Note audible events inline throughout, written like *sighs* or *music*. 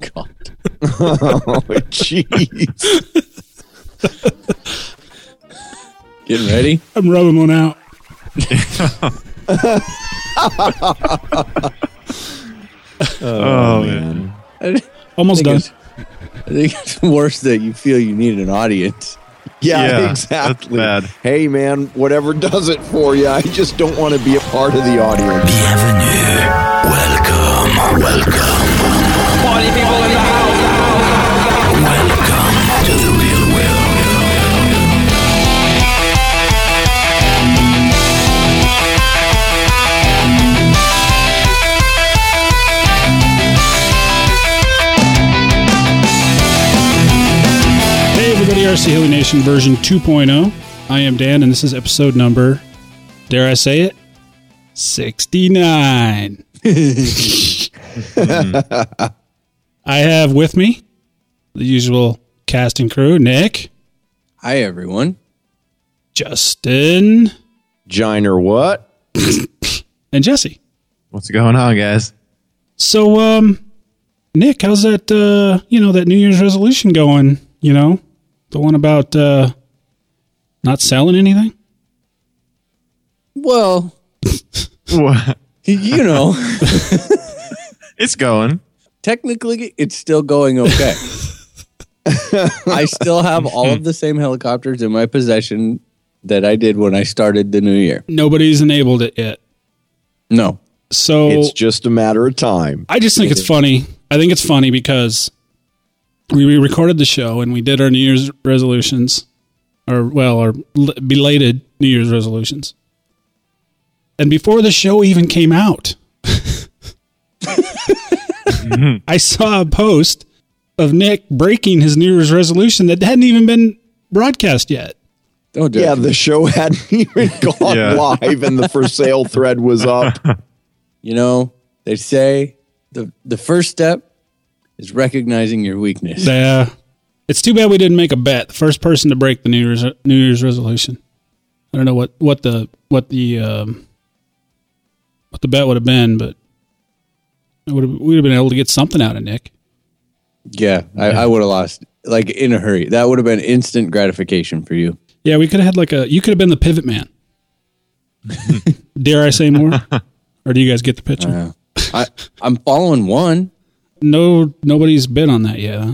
God. *laughs* oh, jeez. Getting ready? I'm rubbing one out. *laughs* Oh, oh, man. I Almost think, done. it's, I think it's worse that you feel you need an audience. Yeah, Yeah, exactly. bad. Hey, man, whatever does it for you. I just don't want to be a part of the audience. Bienvenue. Welcome. Welcome. Hey, RC Heli Nation version 2.0. I am Dan, and this is episode number, dare I say it, 69. *laughs* I have with me the usual cast and crew Nick, Hi, everyone. Justin, Giner what? *coughs* and Jesse. What's going on, guys? So, um, Nick, how's that, uh, you know, that New Year's resolution going? You know, the one about, uh, not selling anything? Well, *laughs* What? you know, *laughs* It's going. technically it's still going okay. *laughs* I still have all of the same helicopters in my possession that I did when I started the new year. Nobody's enabled it yet. No. So, It's just a matter of time. I just think it's funny. I think it's funny because we we recorded the show and we did our New Year's resolutions, or well, our belated New Year's resolutions. And before the show even came out, *laughs* I saw a post of Nick breaking his New Year's resolution that hadn't even been broadcast yet. Don't Yeah, the show hadn't *laughs* even gone Yeah. live and the for sale thread was up. *laughs* You know, they say the the first step is recognizing your weakness. Yeah, it's too bad we didn't make a bet. The first person to break the New Year's New Year's resolution. I don't know what what the what the um, what the bet would have been, but it would have, we would have been able to get something out of Nick. Yeah, I, I would have lost like in a hurry. That would have been instant gratification for you. Yeah, we could have had like a. You could have been the pivot man. *laughs* Dare I say more? or do you guys get the picture? I I'm following one. No, nobody's bid on that yet. Huh?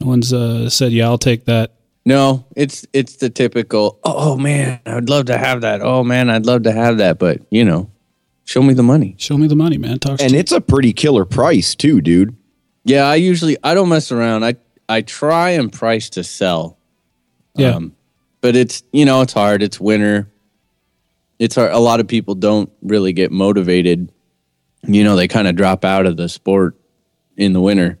No one's uh, said, "Yeah, I'll take that." No, it's it's the typical. Oh, man, I'd love to have that. Oh man, I'd love to have that. But you know, show me the money. Show me the money, man. Talk. And it's a pretty killer price, too, dude. Yeah, I usually I don't mess around. I I try and price to sell. yeah, Um, but it's you know it's hard. It's winter. It's hard. A lot of people don't really get motivated. You know, they kind of drop out of the sport in the winter,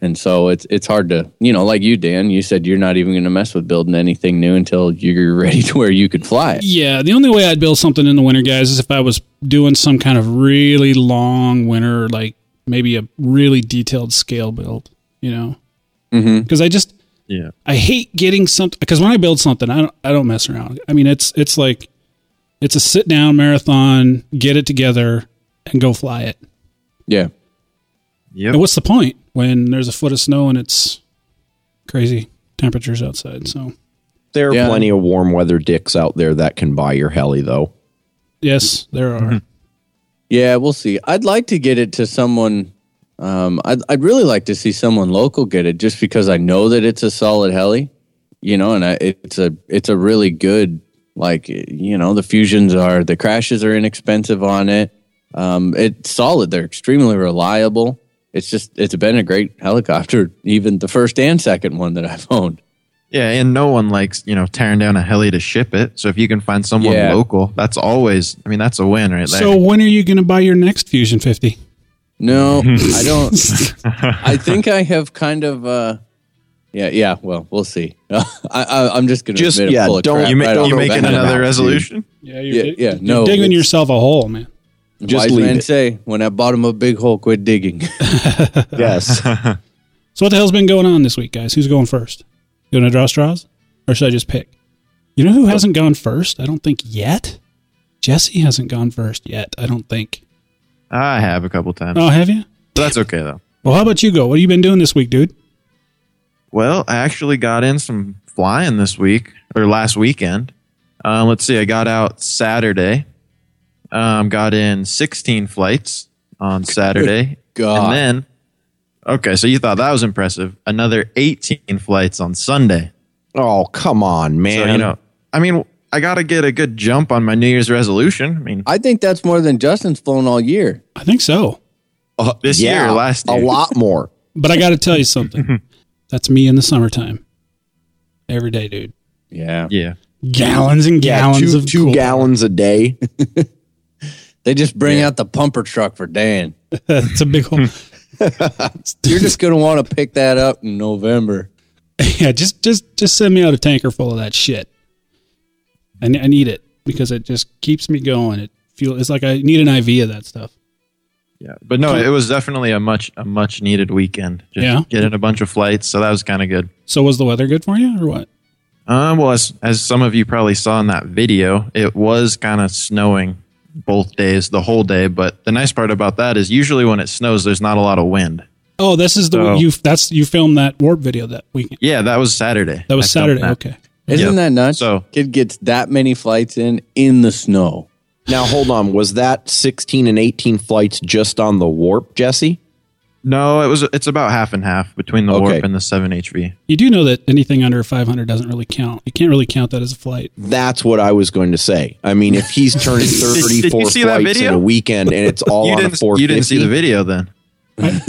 and so it's it's hard to you know, like you, Dan. You said you're not even going to mess with building anything new until you're *laughs* ready to where you could fly it. Yeah, the only way I'd build something in the winter, guys, is if I was doing some kind of really long winter, like maybe a really detailed scale build, you know? Mm-hmm. Because I just Yeah. I hate getting something. Because when I build something, I don't I don't mess around. I mean, it's it's like it's a sit down marathon, get it together, and go fly it. Yeah, Yep. And what's the point when there's a foot of snow and it's crazy temperatures outside? So There are Yeah. plenty of warm weather dicks out there that can buy your heli, though. yes, there are. yeah. We'll see. I'd like to get it to someone. Um, I'd I'd really like to see someone local get it, just because I know that it's a solid heli. You know, and I, it's a it's a really good like you know the fusions are the crashes are inexpensive on it. Um, it's solid. They're extremely reliable. It's just it's been a great helicopter, even the first and second one that I've owned. Yeah, and no one likes, you know, tearing down a heli to ship it. So if you can find someone Yeah. local, that's always I mean, that's a win right there. So when are you going to buy your next Fusion 50? No, *laughs* I don't. *laughs* I think I have kind of. Uh, yeah, yeah. Well, we'll see. *laughs* I, I, I'm just gonna Just- admit yeah, I'm full don't- crap you, ma- right you the making another resolution? Yeah, Yeah, you're, yeah, you're no, digging yourself a hole, man. Just Wise leave men it. say, when at bottom of a big hole, quit digging. *laughs* Yes. *laughs* So what the hell's been going on this week, guys? Who's going first? You want to draw straws, or should I just pick? You know who hasn't gone first? I don't think yet. Jesse hasn't gone first yet. I don't think. I have a couple times. Oh, have you? That's okay though. Well, how about you go? What have you been doing this week, dude? Well, I actually got in some flying this week or last weekend. Uh, let's see, I got out Saturday. Um, got in 16 flights on Saturday. God. And then, okay, so you thought that was impressive. Another 18 flights on Sunday. Oh, come on, man. So, you know, I mean, I got to get a good jump on my New Year's resolution. I mean, I think that's more than Justin's flown all year. I think so. Uh, this year, last year. a lot more. *laughs* But I got to tell you something. *laughs* That's me in the summertime. Every day, dude. Yeah. yeah. Gallons and Yeah, gallons two, of two cool. gallons a day. *laughs* They just bring Yeah. out the pumper truck for Dan. *laughs* it's a big hole. *laughs* You're just gonna want to pick that up in November. *laughs* yeah, just just just send me out a tanker full of that shit. I, I need it because it just keeps me going. It feel it's like I need an IV of that stuff. Yeah, but no, it was definitely a much a much needed weekend. Just Yeah? getting a bunch of flights, so that was kind of good. So was the weather good for you or what? Uh, well, as, as some of you probably saw in that video, it was kind of snowing both days, the whole day. But the nice part about that is usually when it snows, there's not a lot of wind. Oh, this is the So- you that's you filmed that warp video that weekend. Yeah, that was Saturday. That was I Saturday. that. Okay. Isn't Yep. that nuts? So- kid gets that many flights in in the snow. now, hold on. Was that 16 and 18 flights just on the warp, Jesse? No, it was. It's about half and half between the Okay. warp and the seven HV. You do know that anything under 500 doesn't really count. You can't really count that as a flight. That's what I was going to say. I mean, if he's turning *laughs* 34 you see that flights in a weekend and it's *laughs* all you on a didn't. 450, You didn't see the video then.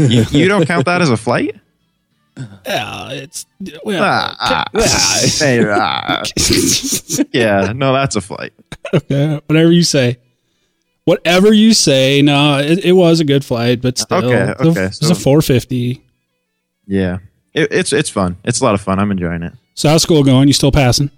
you, you don't count that as a flight. *laughs* Yeah, it's well, Ah, ah, hey, ah. yeah, no, that's a flight. okay, whatever you say. Whatever you say. No, it, it was a good flight, but still, Okay, it was a- okay, it was so- a 450. Yeah, it, it's it's fun. It's a lot of fun. I'm enjoying it. So how's school going? You still passing?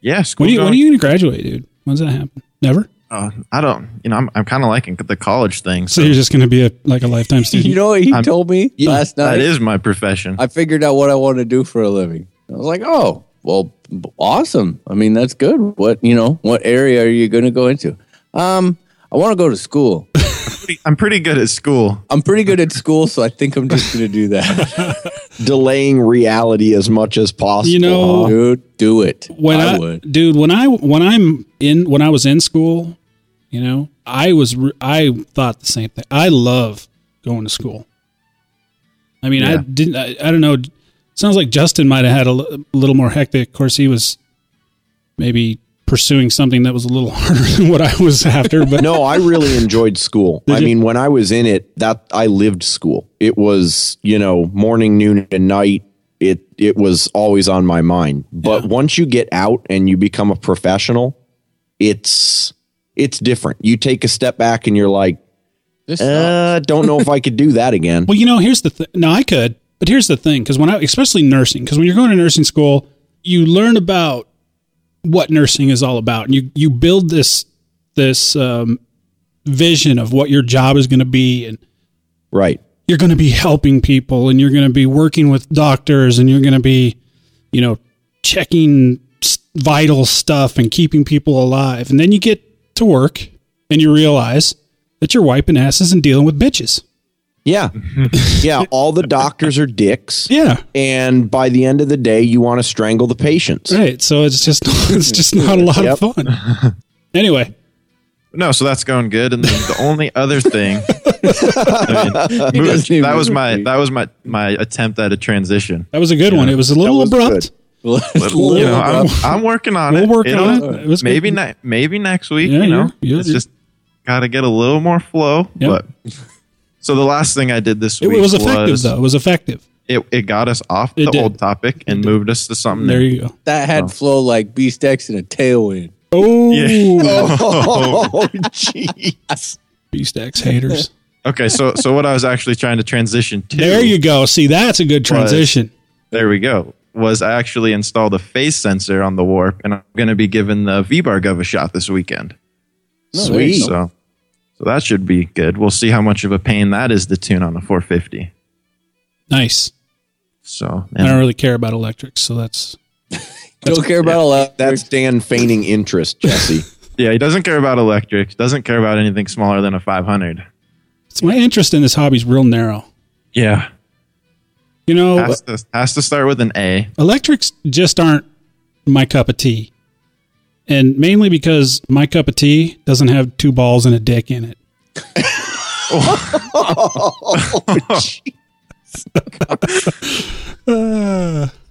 Yeah, school. When are you, when are you going to graduate, dude? When's that happen? Never. Uh, I don't. You know, I'm I'm kind of liking the college thing. So So you're just going to be a like a lifetime student. *laughs* You know what he I'm- told me last night? that is my profession. I figured out what I want to do for a living. I was like, oh, well, awesome. I mean, that's good. What you know, what area are you going to go into? Um, I want to go to school. *laughs* I'm pretty good at school. I'm pretty good at school, so I think I'm just going to do that. *laughs* delaying reality as much as possible. You know- huh? Dude, do it. when I, I, would. dude, when I when I'm in when I was in school, you know, I was re- I thought the same thing. I love going to school. I mean, I didn't. I, I don't know. Sounds like Justin might have had a little more hectic. Of course, he was maybe pursuing something that was a little *laughs* harder than what I was after. But no, I really *laughs* enjoyed school. Did I you? mean, when I was in it, that I lived school. It was, you know, morning, noon, and night. It it was always on my mind. But once you get out and you become a professional, it's it's different. You take a step back and you're like, uh, don't know if I *laughs* could do that again. Well, you know, here's the thing. No, I could, but here's the thing. Because when I, especially nursing, because when you're going to nursing school, you learn about what nursing is all about, and you you build this this um, vision of what your job is going to be, and Right. you're going to be helping people, and you're going to be working with doctors, and you're going to be, you know, checking vital stuff and keeping people alive, and then you get to work, and you realize that you're wiping asses and dealing with bitches. Yeah. *laughs* yeah. All the doctors are dicks. Yeah. And by the end of the day, you want to strangle the patients. Right. So it's just it's just not a lot Yep. of fun. Anyway, No, so that's going good. And then the only other thing, *laughs* I mean, He that was my that was my my attempt at a transition. that was a good one. It was a little was abrupt. *laughs* Little, you know, I'm, I'm working on We'll it. work It'll- on it. It was maybe good. ne- maybe next week. Yeah, you know, you're- you're- it's just got to get a little more flow. Yep. But so the last thing I did this It week was It was effective though. It was effective. It, it got us off It the did. old topic and moved us to something There new. you go. that had flow like BeastX in a tailwind. Oh, *laughs* *laughs* Oh, jeez. BeastX haters. Okay, so so what I was actually trying to transition to There you go. See, that's a good transition. there we go was I actually installed a phase sensor on the warp and I'm going to be giving the V-Bar Gov a shot this weekend. Sweet. So so that should be good. We'll see how much of a pain that is to tune on the 450. Nice. So I don't really care about electrics, so that's *laughs* Don't care about all that. That's Dan feigning interest, Jesse. *laughs* yeah, he doesn't care about electrics. doesn't care about anything smaller than a 500. it's my interest in this hobby is real narrow. Yeah. You know, Has to, has to start with an A. electrics just aren't my cup of tea. And mainly because my cup of tea doesn't have two balls and a dick in it.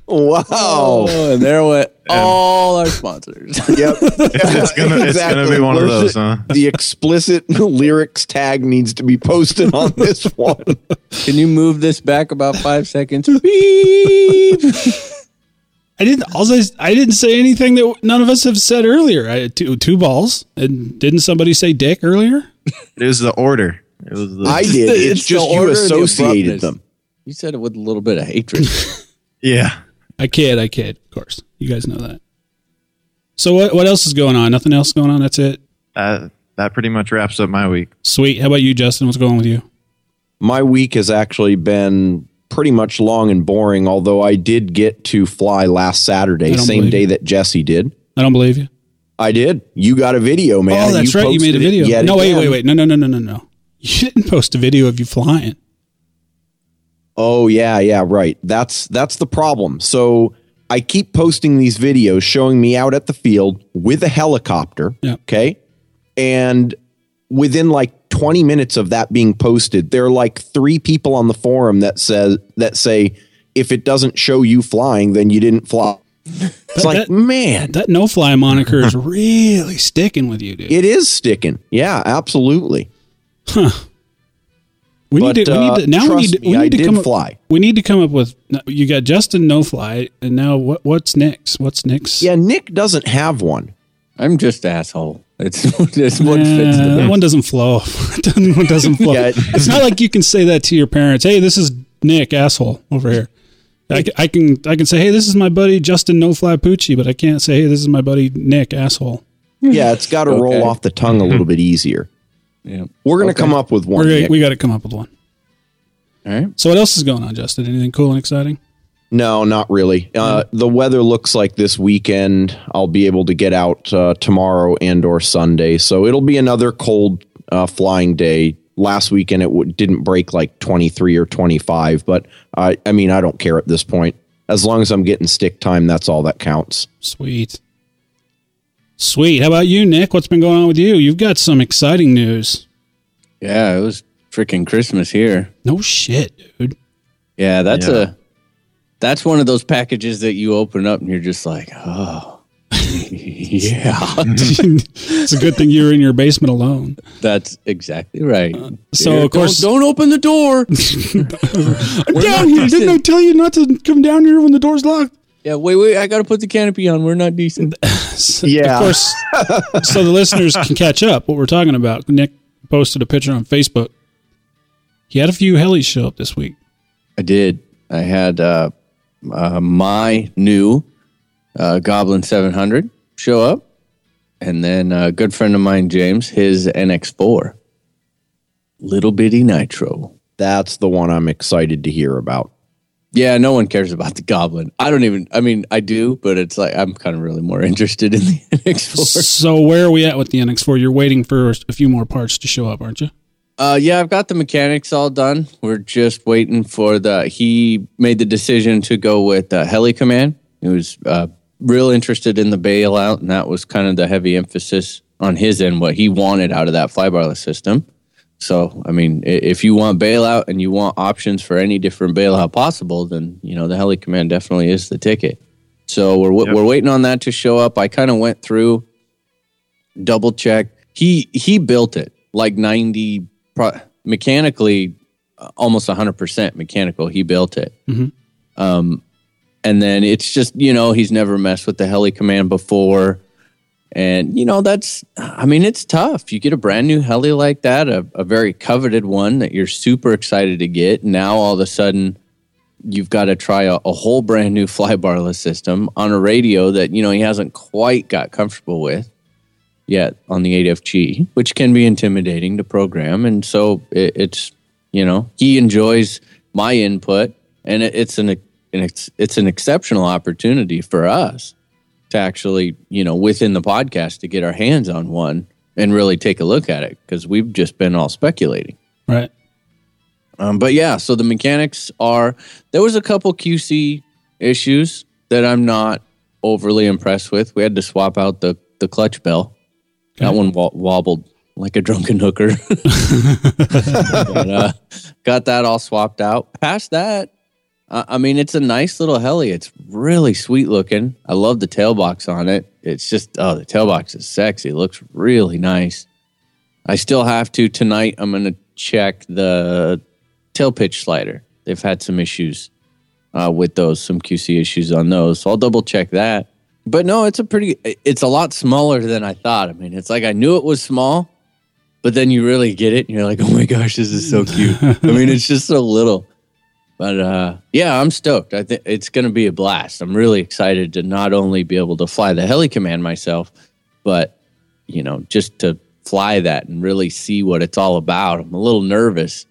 Wow. Oh, and there went all our sponsors. *laughs* Yep. It's gonna, it's gonna be one of Where's those, huh? the, the explicit *laughs* lyrics tag needs to be posted on this one. Can you move this back about five seconds? Beep. *laughs* I didn't. Also, I didn't say anything that none of us have said earlier. I two two balls, and didn't somebody say dick earlier? It was the order. It was the, I did. *laughs* It's, It's just you order and the associated them. You said it with a little bit of hatred. *laughs* yeah. I kid. I kid. Of course, you guys know that. So what? What else is going on? Nothing else going on. That's it. That that pretty much wraps up my week. Sweet. How about you, Justin? What's going on with you? My week has actually been pretty much long and boring, although I did get to fly last Saturday, same day you. that Jesse did. I don't believe you. I did. You got a video, man. oh, that's right. You made a video. No, wait, wait, wait. No, no, no, no, no, no. You *laughs* didn't post a video of you flying. Oh yeah, yeah, right. That's that's the problem. So I keep posting these videos showing me out at the field with a helicopter. Yeah. Okay. And within like 20 minutes of that being posted, there are like three people on the forum that says that say if it doesn't show you flying, then you didn't fly. It's like, that- man, That no fly moniker is *laughs* really sticking with you, dude. it is sticking. Yeah, absolutely. We But, need to. We uh, need to now. We need. To, we I need to did come up, fly. We need to come up with. You got Justin no fly, and now what? What's next? What's next? Yeah, Nick doesn't have one. I'm just asshole. It's, it's what Uh, fits the best. one doesn't flow. *laughs* That one doesn't flow. Yeah. it's not like you can say that to your parents. Hey, this is Nick asshole over here. I, I can I can say, hey, this is my buddy Justin No Fly Poochie, but I can't say, hey, this is my buddy Nick asshole. Yeah, it's got to Okay. roll off the tongue a little bit easier. Yeah. We're going to Okay. come up with one. We're gonna, we got to come up with one. All right. So what else is going on, Justin? Anything cool and exciting? No, not really. Uh, the weather looks like this weekend I'll be able to get out uh, tomorrow and or Sunday, so it'll be another cold uh, flying day. Last weekend it w- didn't break like 23 or 25, but I I mean I don't care at this point. As long as I'm getting stick time, that's all that counts. Sweet. Sweet. How about you, Nick? What's been going on with you? You've got some exciting news. Yeah, it was freaking Christmas here. No shit, dude. Yeah, that's Yeah. a that's one of those packages that you open up and you're just like, oh, *laughs* yeah. *laughs* it's a good thing you're in your basement alone. That's exactly right. so, Here, of course- don't, don't open the door. *laughs* I'm We're down not here. Didn't I tell you not to come down here when the door's locked? Yeah, wait, wait. I got to put the canopy on. We're not decent. Yeah. Of course, so the listeners can catch up what we're talking about. Nick posted a picture on Facebook. He had a few helis show up this week. I did. I had uh, uh, my new uh, Goblin 700 show up, and then a good friend of mine, James, his NX4, little bitty nitro. That's the one I'm excited to hear about. Yeah, no one cares about the Goblin. I don't even. I mean, I do, but it's like I'm kind of really more *laughs* interested in the NX4. So where are we at with the NX4? You're waiting for a few more parts to show up, aren't you? Uh, yeah, I've got the mechanics all done. We're just waiting for the. He made the decision to go with uh, Heli Command. He was uh, real interested in the bailout, and that was kind of the heavy emphasis on his end, what he wanted out of that flybarless system. So, I mean, if you want bailout and you want options for any different bailout possible, then you know the Heli Command definitely is the ticket. So we're Yep. we're waiting on that to show up. I kind of went through, double check. He he built it like ninety pro- mechanically, uh, almost hundred percent mechanical. He built it. Mhm. Um, and then it's just you know he's never messed with the heli command before, and you know that's I mean it's tough. You get a brand new heli like that, a, a very coveted one that you're super excited to get. Now all of a sudden you've got to try a, a whole brand new flybarless system on a radio that you know he hasn't quite got comfortable with yet on the 8FG, which can be intimidating to program. And so it, it's you know he enjoys my input, and it, it's an, an it's, it's an exceptional opportunity for us to actually you know within the podcast to get our hands on one and really take a look at it because we've just been all speculating. Right. Um, but yeah, so the mechanics are there was a couple QC issues that I'm not overly impressed with. We had to swap out the the clutch bell. That one wo- wobbled like a drunken hooker. *laughs* but, uh, got that all swapped out. Past that, uh, I mean, it's a nice little heli. It's really sweet looking. I love the tailbox on it. It's just oh, the tailbox is sexy. It looks really nice. I still have to tonight. I'm going to check the tail pitch slider. They've had some issues uh, with those, some QC issues on those. So I'll double check that. But no, it's a pretty. It's a lot smaller than I thought. I mean, it's like I knew it was small, but then you really get it, and you're like, oh my gosh, this is so cute. I mean, it's just so little. But uh, yeah, I'm stoked. I think it's going to be a blast. I'm really excited to not only be able to fly the heli command myself, but you know, just to fly that and really see what it's all about. I'm a little nervous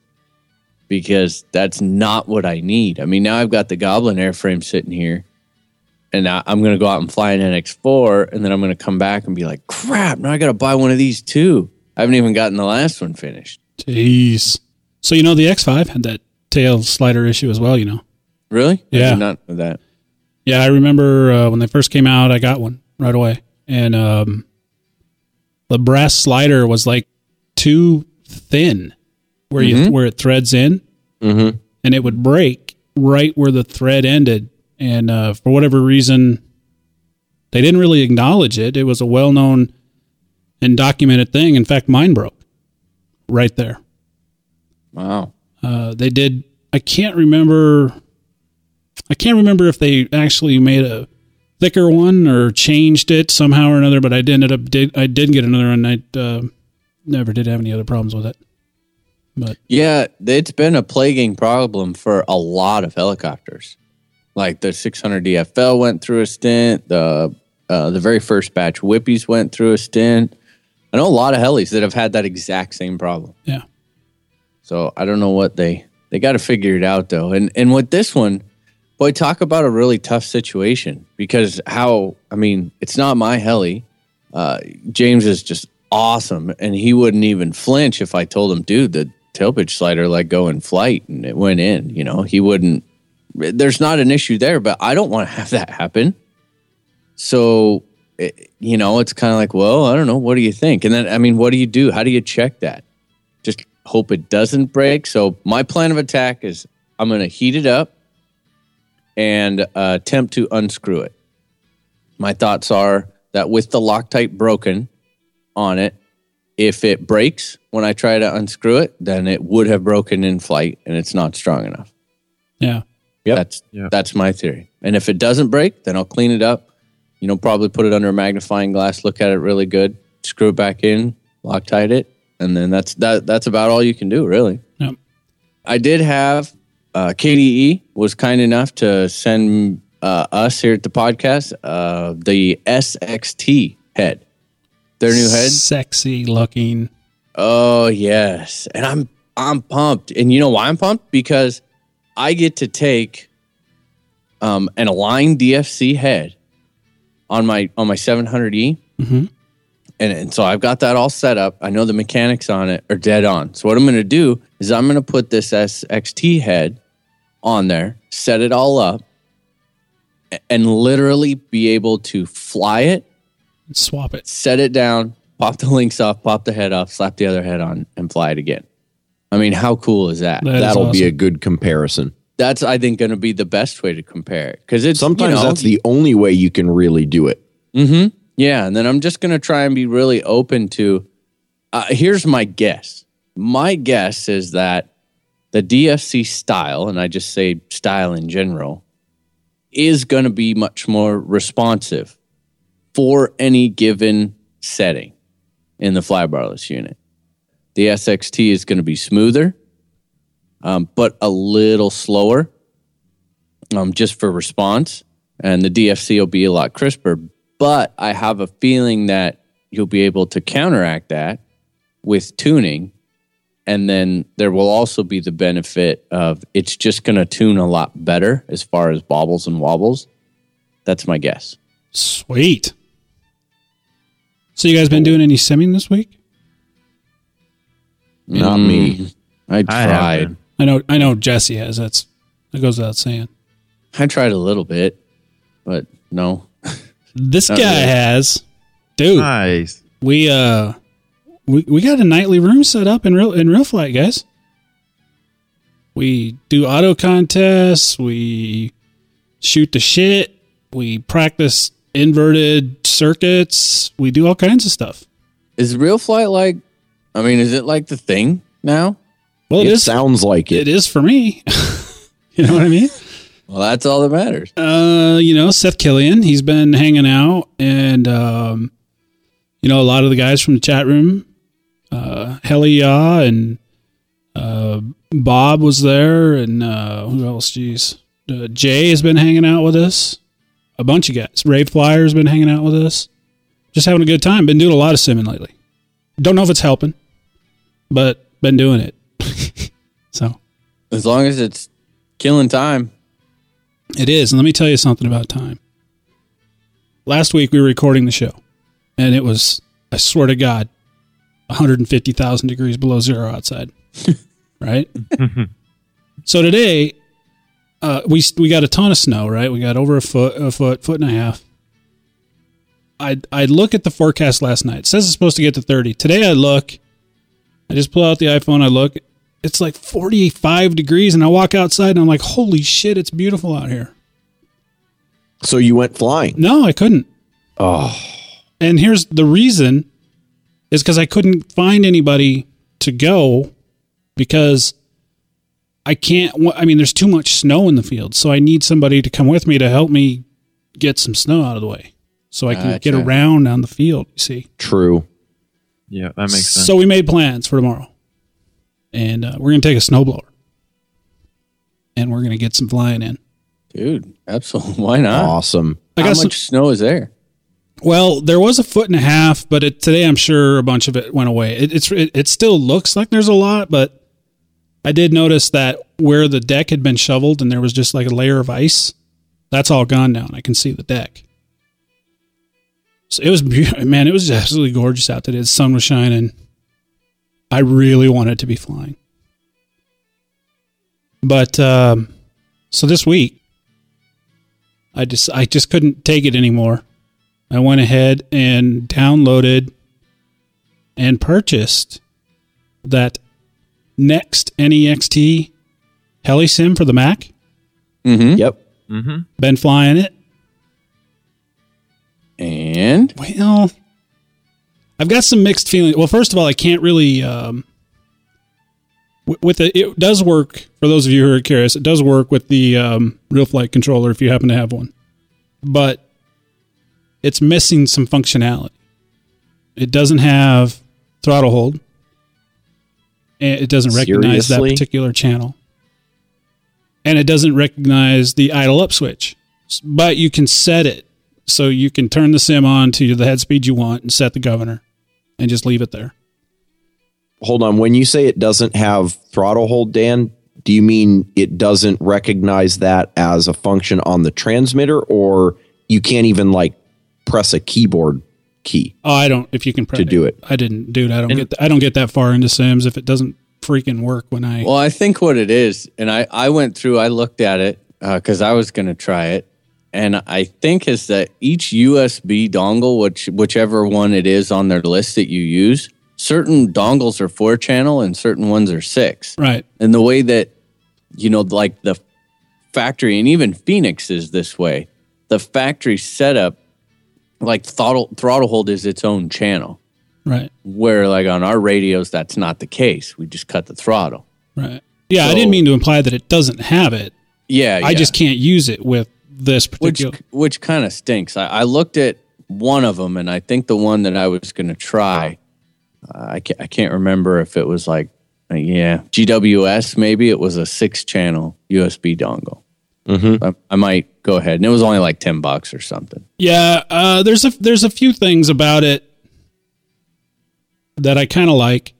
because that's not what I need. I mean, now I've got the Goblin airframe sitting here, and I, I'm going to go out and fly an NX4, and then I'm going to come back and be like, crap, now I got to buy one of these too. I haven't even gotten the last one finished. Jeez. So you know the X5 had that tail slider issue as well. You know. Really? Yeah. not know that. Yeah, I remember uh, when they first came out, I got one right away, and um, the brass slider was like too thin, where you where it threads in, Mm-hmm. and it would break right where the thread ended. And uh, for whatever reason, they didn't really acknowledge it. It was a well known and documented thing. In fact, mine broke right there. Wow. Uh, they did. I can't remember. I can't remember if they actually made a thicker one or changed it somehow or another. But I did ended up did I did get another one. I uh, never did have any other problems with it. But Yeah, it's been a plaguing problem for a lot of helicopters. Like the 600 DFL went through a stint. The uh, the very first batch Whippies went through a stint. I know a lot of helis that have had that exact same problem. yeah, So I don't know what they they got to figure it out though. And and with this one, boy, talk about a really tough situation because how I mean, it's not my heli. Uh, James is just awesome, and he wouldn't even flinch if I told him, dude, the tail pitch slider let go in flight and it went in. You know, he wouldn't. There's not an issue there, but I don't want to have that happen. So, it, you know, it's kind of like, well, I don't know. What do you think? And then, I mean, what do you do? How do you check that? Just hope it doesn't break. So, my plan of attack is I'm going to heat it up and uh, attempt to unscrew it. My thoughts are that with the Loctite broken on it, if it breaks when I try to unscrew it, then it would have broken in flight and it's not strong enough. yeah, Yep. That's Yep. that's my theory. And if it doesn't break, then I'll clean it up. You know, probably put it under a magnifying glass, look at it really good, screw it back in, Loctite it, and then that's that. That's about all you can do, really. Yep. I did have uh, KDE was kind enough to send uh, us here at the podcast uh, the SXT head, their new head. sexy looking. Oh yes, and I'm I'm pumped, and you know why I'm pumped? Because I get to take um, an Align DFC head on my on my 700E, Mhm. and and so I've got that all set up. I know the mechanics on it are dead on. So what I'm going to do is I'm going to put this SXT head on there, set it all up, and literally be able to fly it Swap it. set it down, pop the links off, pop the head off, slap the other head on, and fly it again. I mean, how cool is that? That is That'll be awesome. a good comparison. That's I think going to be the best way to compare it because it's Sometimes you know, that's the only way you can really do it. Mm-hmm. Yeah, and then I'm just going to try and be really open to. Uh, here's my guess. My guess is that the DFC style, and I just say style in general, is going to be much more responsive for any given setting in the flybarless unit. The SXT is going to be smoother, um, but a little slower, um, just for response and the DFC will be a lot crisper. But I have a feeling that you'll be able to counteract that with tuning. And then there will also be the benefit of it's just going to tune a lot better as far as bobbles and wobbles. That's my guess. Sweet. So you guys been doing any simming this week? Not me. I I tried. been. I know. I know Jesse has. That's that goes without saying. I tried a little bit, but no. This Not guy really. has, dude. Nice. We uh, we we got a nightly room set up in real in real flight, guys. We do auto contests. We shoot the shit. We practice inverted circuits. We do all kinds of stuff. Is real flight like? I mean, is it like the thing now? Well, It, it is. sounds like It it. is for me. *laughs* you know what I mean? Well, that's all that matters. Uh, you know, Seth Killian, he's been hanging out, and um, you know, a lot of the guys from the chat room, uh, Helly Ya and uh, Bob was there, and uh, who else? Jeez, uh, Jay has been hanging out with us. A bunch of guys. Ray Flyer's been hanging out with us. Just having a good time. Been doing a lot of simming lately. Don't know if it's helping, but been doing it. *laughs* so As long as it's killing time. It is. And let me tell you something about time. Last week we were recording the show, and it was, I swear to God, 150,000 degrees below zero outside. *laughs* right? so today, uh, we we got a ton of snow, right? We got over a foot, a foot, foot and a half. I I look at the forecast last night. It says it's supposed to get to 30. Today I look, I just pull out the iPhone, I look, it's like 45 degrees and I walk outside and I'm like, "Holy shit, it's beautiful out here." So you went flying. No, I couldn't. Oh, And here's the reason is because I couldn't find anybody to go because I can't. I mean, there's too much snow in the field, so I need somebody to come with me to help me get some snow out of the way, so I can get around on the field. You see, true. Yeah, that makes sense. so we made plans for tomorrow, and uh, we're gonna take a snowblower, and we're gonna get some flying in. Dude, absolutely. *laughs* Why not? Awesome. I How much some, snow is there? Well, there was a foot and a half, but it, today I'm sure a bunch of it went away. It, it's it, it still looks like there's a lot, but I did notice that where the deck had been shoveled and there was just like a layer of ice, that's all gone now, and I can see the deck. So it was beautiful, *laughs* man. It was absolutely gorgeous out today. The sun was shining. I really wanted to be flying, but um, so this week, I just I just couldn't take it anymore. I went ahead and downloaded and purchased that Next NEXT HeliSim for the Mac. Mm-hmm. Yep. mm-hmm. Been flying it. And Well, I've got some mixed feelings. Well, first of all, I can't really. Um, wi- with it, it does work for those of you who are curious. It does work with the um, real flight controller if you happen to have one, but it's missing some functionality. It doesn't have throttle hold. And it doesn't recognize Seriously? that particular channel, and it doesn't recognize the idle up switch. But you can set it so you can turn the sim on to the head speed you want and set the governor, and just leave it there. Hold on. When you say it doesn't have throttle hold, Dan, do you mean it doesn't recognize that as a function on the transmitter, or you can't even like press a keyboard key? Oh, I don't. If you can press To do it. I didn't, dude. I don't And- get. th- I don't get that far into Sims if it doesn't freaking work when I. well, I think what it is, and I I went through, I looked at it uh, because I was going to try it, and I think is that each USB dongle, which whichever one it is on their list that you use, certain dongles are four channel and certain ones are six. right. and the way that you know like the factory and even phoenix is this way the factory setup like throttle throttle hold is its own channel Right. where like on our radios that's not the case we just cut the throttle Right. Yeah, I didn't mean to imply that it doesn't have it. yeah, I yeah. just can't use it with this which particular. which kind of stinks I, I looked at one of them and i think the one that i was going to try uh, I, can't, I can't remember if it was like uh, yeah gws maybe it was a six channel usb dongle Mm-hmm. I, I might go ahead and it was only like 10 bucks or something Yeah, uh, there's a there's a few things about it that I kind of like.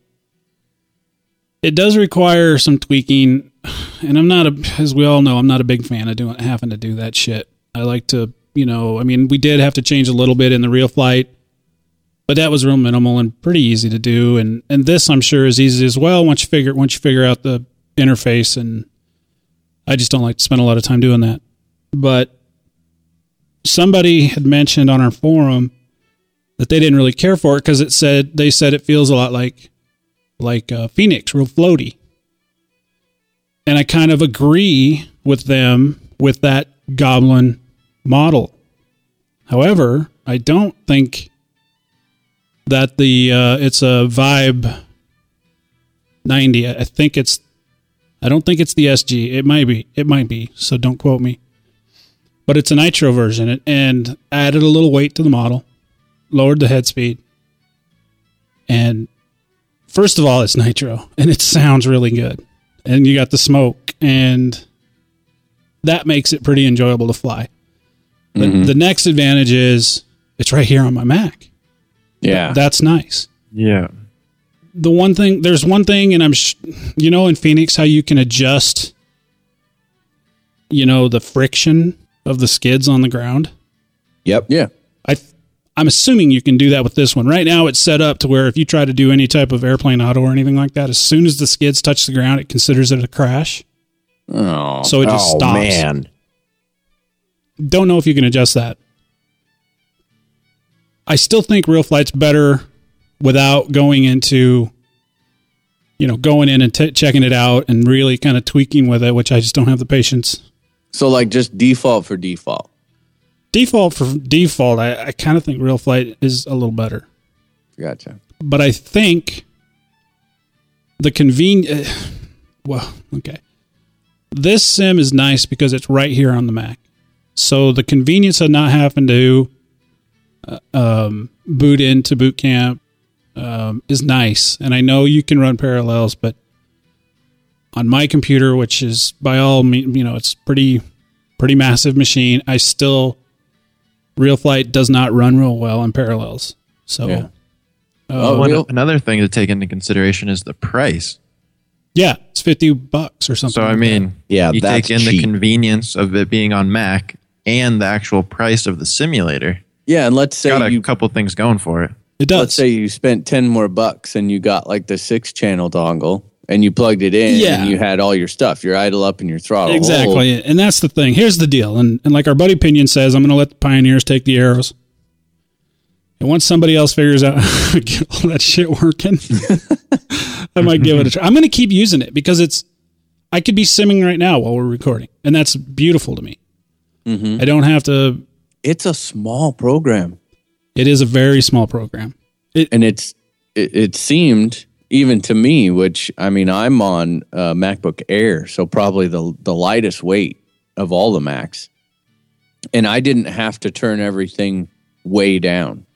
It does require some tweaking, and I'm not a, as we all know, I'm not a big fan of doing having to do that shit. I like to, you know, I mean, we did have to change a little bit in the real flight, but that was real minimal and pretty easy to do. And and this, I'm sure, is easy as well once you figure once you figure out the interface, and I just don't like to spend a lot of time doing that. But somebody had mentioned on our forum that they didn't really care for it because it said they said it feels a lot like like uh, Phoenix, real floaty. And I kind of agree with them with that Goblin model. However, I don't think that the uh, it's a Vibe 90. I think it's I don't think it's the SG. It might be. It might be. So don't quote me. But it's a nitro version and added a little weight to the model, lowered the head speed. And first of all, it's nitro and it sounds really good. And you got the smoke and that makes it pretty enjoyable to fly. But mm-hmm. the next advantage is it's right here on my Mac. Yeah. That's nice Yeah. the one thing there's one thing and i'm sh- you know in phoenix how you can adjust you know the friction of the skids on the ground Yep. yeah. i th- i'm assuming you can do that with this one right now it's set up to where if you try to do any type of airplane auto or anything like that as soon as the skids touch the ground it considers it a crash Oh. so it just oh stops man. don't know if you can adjust that i still think real flight's better without going into you know going in and t- checking it out and really kind of tweaking with it which i just don't have the patience So like just default for default. Default for default i, I kind of think real flight is a little better. Gotcha. but i think the convenient well okay. This sim is nice because it's right here on the mac. So the convenience of not having to uh, um, boot into boot camp um, is nice. And i know you can run parallels but on my computer which is by all means you know it's pretty pretty massive machine i still real flight does not run real well in parallels so Yeah. uh, Oh, One, real- another thing to take into consideration is the price. Yeah, it's fifty bucks or something. So I like mean, Yeah, you that's take in the convenience of it being on Mac and the actual price of the simulator. Yeah, and let's say you Got a you couple things going for it. it does. let's say you spent 10 more bucks and you got like the six channel dongle and you plugged it in Yeah. and you had all your stuff, your idle up and your throttle. exactly, and that's the thing. Here's the deal, and and like our buddy Pinion says, I'm going to let the pioneers take the arrows. And once somebody else figures out how *laughs* to get all that shit working, *laughs* I might give it a try. I'm going to keep using it because it's. I could be simming right now while we're recording, and that's beautiful to me. Mm-hmm. I don't have to. It's a small program. It is a very small program. And it's it, it seemed even to me, which I mean, I'm on uh, MacBook Air, so probably the the lightest weight of all the Macs, and I didn't have to turn everything way down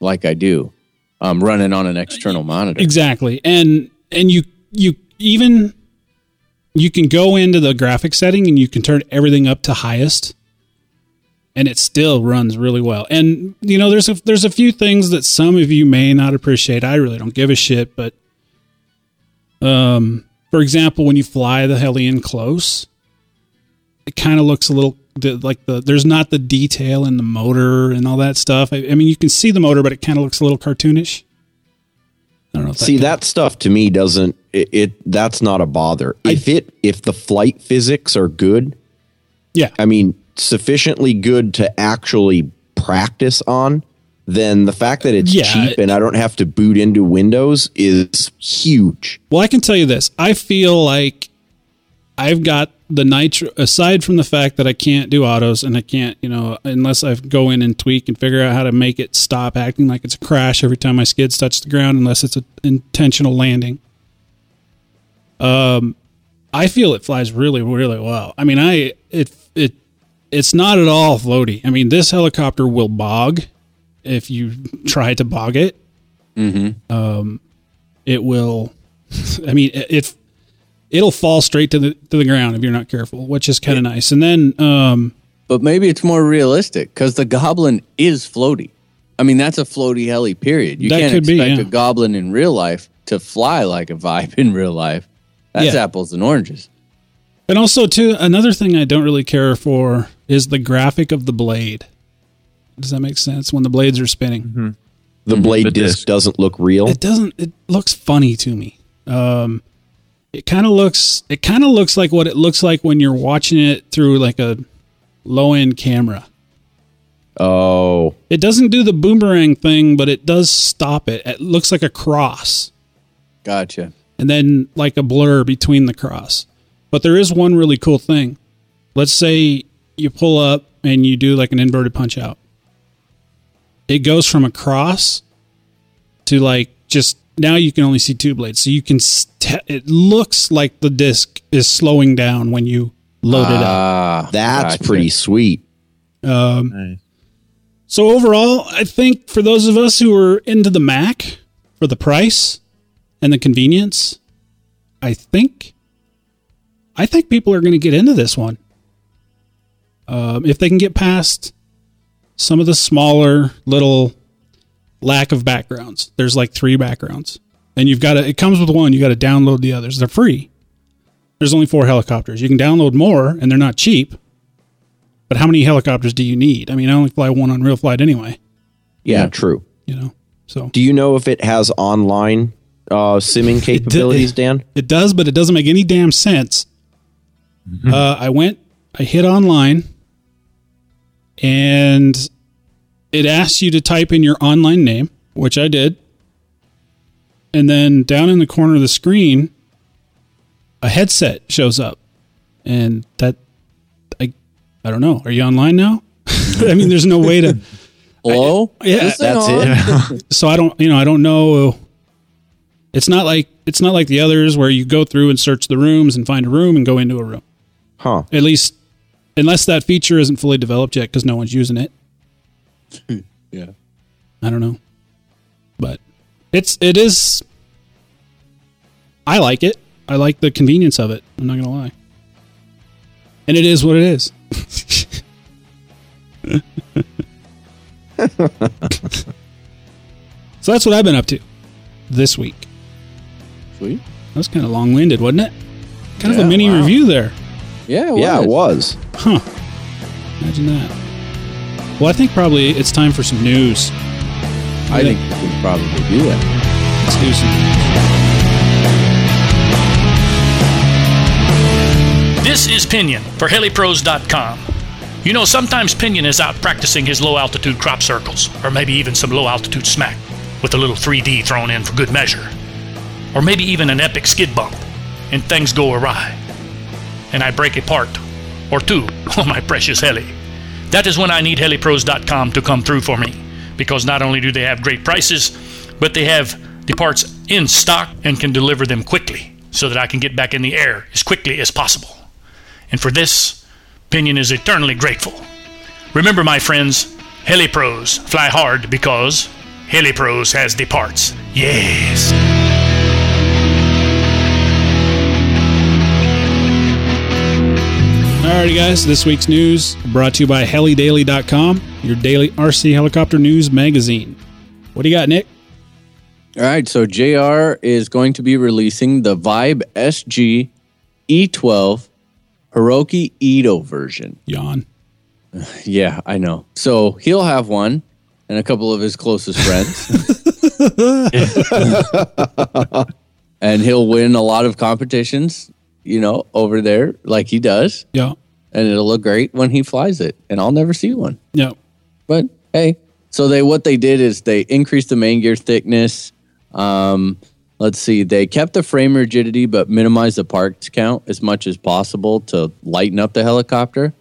like I do. I'm running on an external monitor. Exactly. And and you you even you can go into the graphic setting and you can turn everything up to highest and it still runs really well. And you know there's a there's a few things that some of you may not appreciate. I really don't give a shit, but um for example, when you fly the heli in close, it kind of looks a little like the there's not the detail in the motor and all that stuff. I, I mean, you can see the motor, but it kind of looks a little cartoonish. I don't know. See that stuff to me doesn't it, it that's not a bother. If it if the flight physics are good, Yeah. I mean sufficiently good to actually practice on, then the fact that it's Yeah. cheap and I don't have to boot into Windows is huge. Well, I can tell you this. I feel like I've got the nitro aside from the fact that I can't do autos and I can't, you know, unless I go in and tweak and figure out how to make it stop acting like it's a crash every time my skids touch the ground unless it's an intentional landing. Um I feel it flies really really well. I mean, I it it it's not at all floaty. I mean, this helicopter will bog if you try to bog it. Um it will *laughs* I mean, it, it it'll fall straight to the to the ground if you're not careful, which is kind of nice. And then um But maybe it's more realistic because the goblin is floaty. I mean, that's a floaty heli, period. You can't could be, expect yeah. a goblin in real life to fly like a vibe in real life. That's Yeah. apples and oranges. and also too another thing I don't really care for is the graphic of the blade. Does that make sense when the blades are spinning? The blade The disc disc. doesn't look real. It doesn't it looks funny to me. Um it kind of looks it kind of looks like what it looks like when you're watching it through like a low end camera. Oh, It doesn't do the boomerang thing, but it does stop it. It looks like a cross Gotcha. and then like a blur between the cross. But there is one really cool thing. Let's say you pull up and you do like an inverted punch out. It goes from a cross to like just now you can only see two blades. So you can st- it looks like the disc is slowing down when you load it up. Ah, that's gotcha. pretty sweet. Um, Nice. So overall, I think for those of us who are into the Mac for the price and the convenience, I think I think people are going to get into this one. Um, if they can get past some of the smaller little lack of backgrounds. There's like three backgrounds. And you've got to it comes with one, you got to download the others. They're free. There's only four helicopters. You can download more and they're not cheap. But how many helicopters do you need? I mean, I only fly one on RealFlight anyway, Yeah, true. you know. So Do you know if it has online uh, simming *laughs* capabilities, Dan? it does, but it doesn't make any damn sense. Uh, I went, I hit online, and it asks you to type in your online name, which I did. And then down in the corner of the screen, a headset shows up, and that I, I don't know. Are you online now? *laughs* I mean, there's no way to. *laughs* Hello? Yeah, This that's on? it. *laughs* so I don't, you know, I don't know. It's not like it's not like the others where you go through and search the rooms and find a room and go into a room. Huh. At least, unless that feature isn't fully developed yet because no one's using it. Hmm. Yeah. I don't know, but it's it is. I like it. I like the convenience of it. I'm not gonna lie. And it is what it is. *laughs* so that's what I've been up to this week. Sweet. That was kind of long winded, wasn't it? Kind of a mini wow. review there. Yeah, it Yeah, it was. was. Huh. Imagine that. Well, I think probably it's time for some news. I think we can probably do it. Let's do some news. This is Pinion for HeliPros.com. You know, sometimes Pinion is out practicing his low altitude crop circles, or maybe even some low altitude smack, with a little 3D thrown in for good measure. Or maybe even an epic skid bump, and things go awry. And I break a part, or two, *laughs* on oh, my precious heli. That is when I need HeliPros.com to come through for me, because not only do they have great prices, but they have the parts in stock and can deliver them quickly, so that I can get back in the air as quickly as possible. And for this, Pinion is eternally grateful. Remember, my friends, HeliPros fly hard because HeliPros has the parts. Yes. Alrighty, guys. This week's news brought to you by HeliDaily.com, your daily RC helicopter news magazine. What do you got, Nick? All right, so JR is going to be releasing the Vibe SG E12 Hiroki Ito version. Yawn. *sighs* Yeah, I know. So he'll have one and a couple of his closest friends. *laughs* *laughs* and he'll win a lot of competitions, you know, over there like he does. Yeah. And it'll look great when he flies it. And I'll never see one. Yeah. But hey, so they what they did is they increased the main gear thickness. Um, let's see, they kept the frame rigidity but minimized the parts count as much as possible to lighten up the helicopter.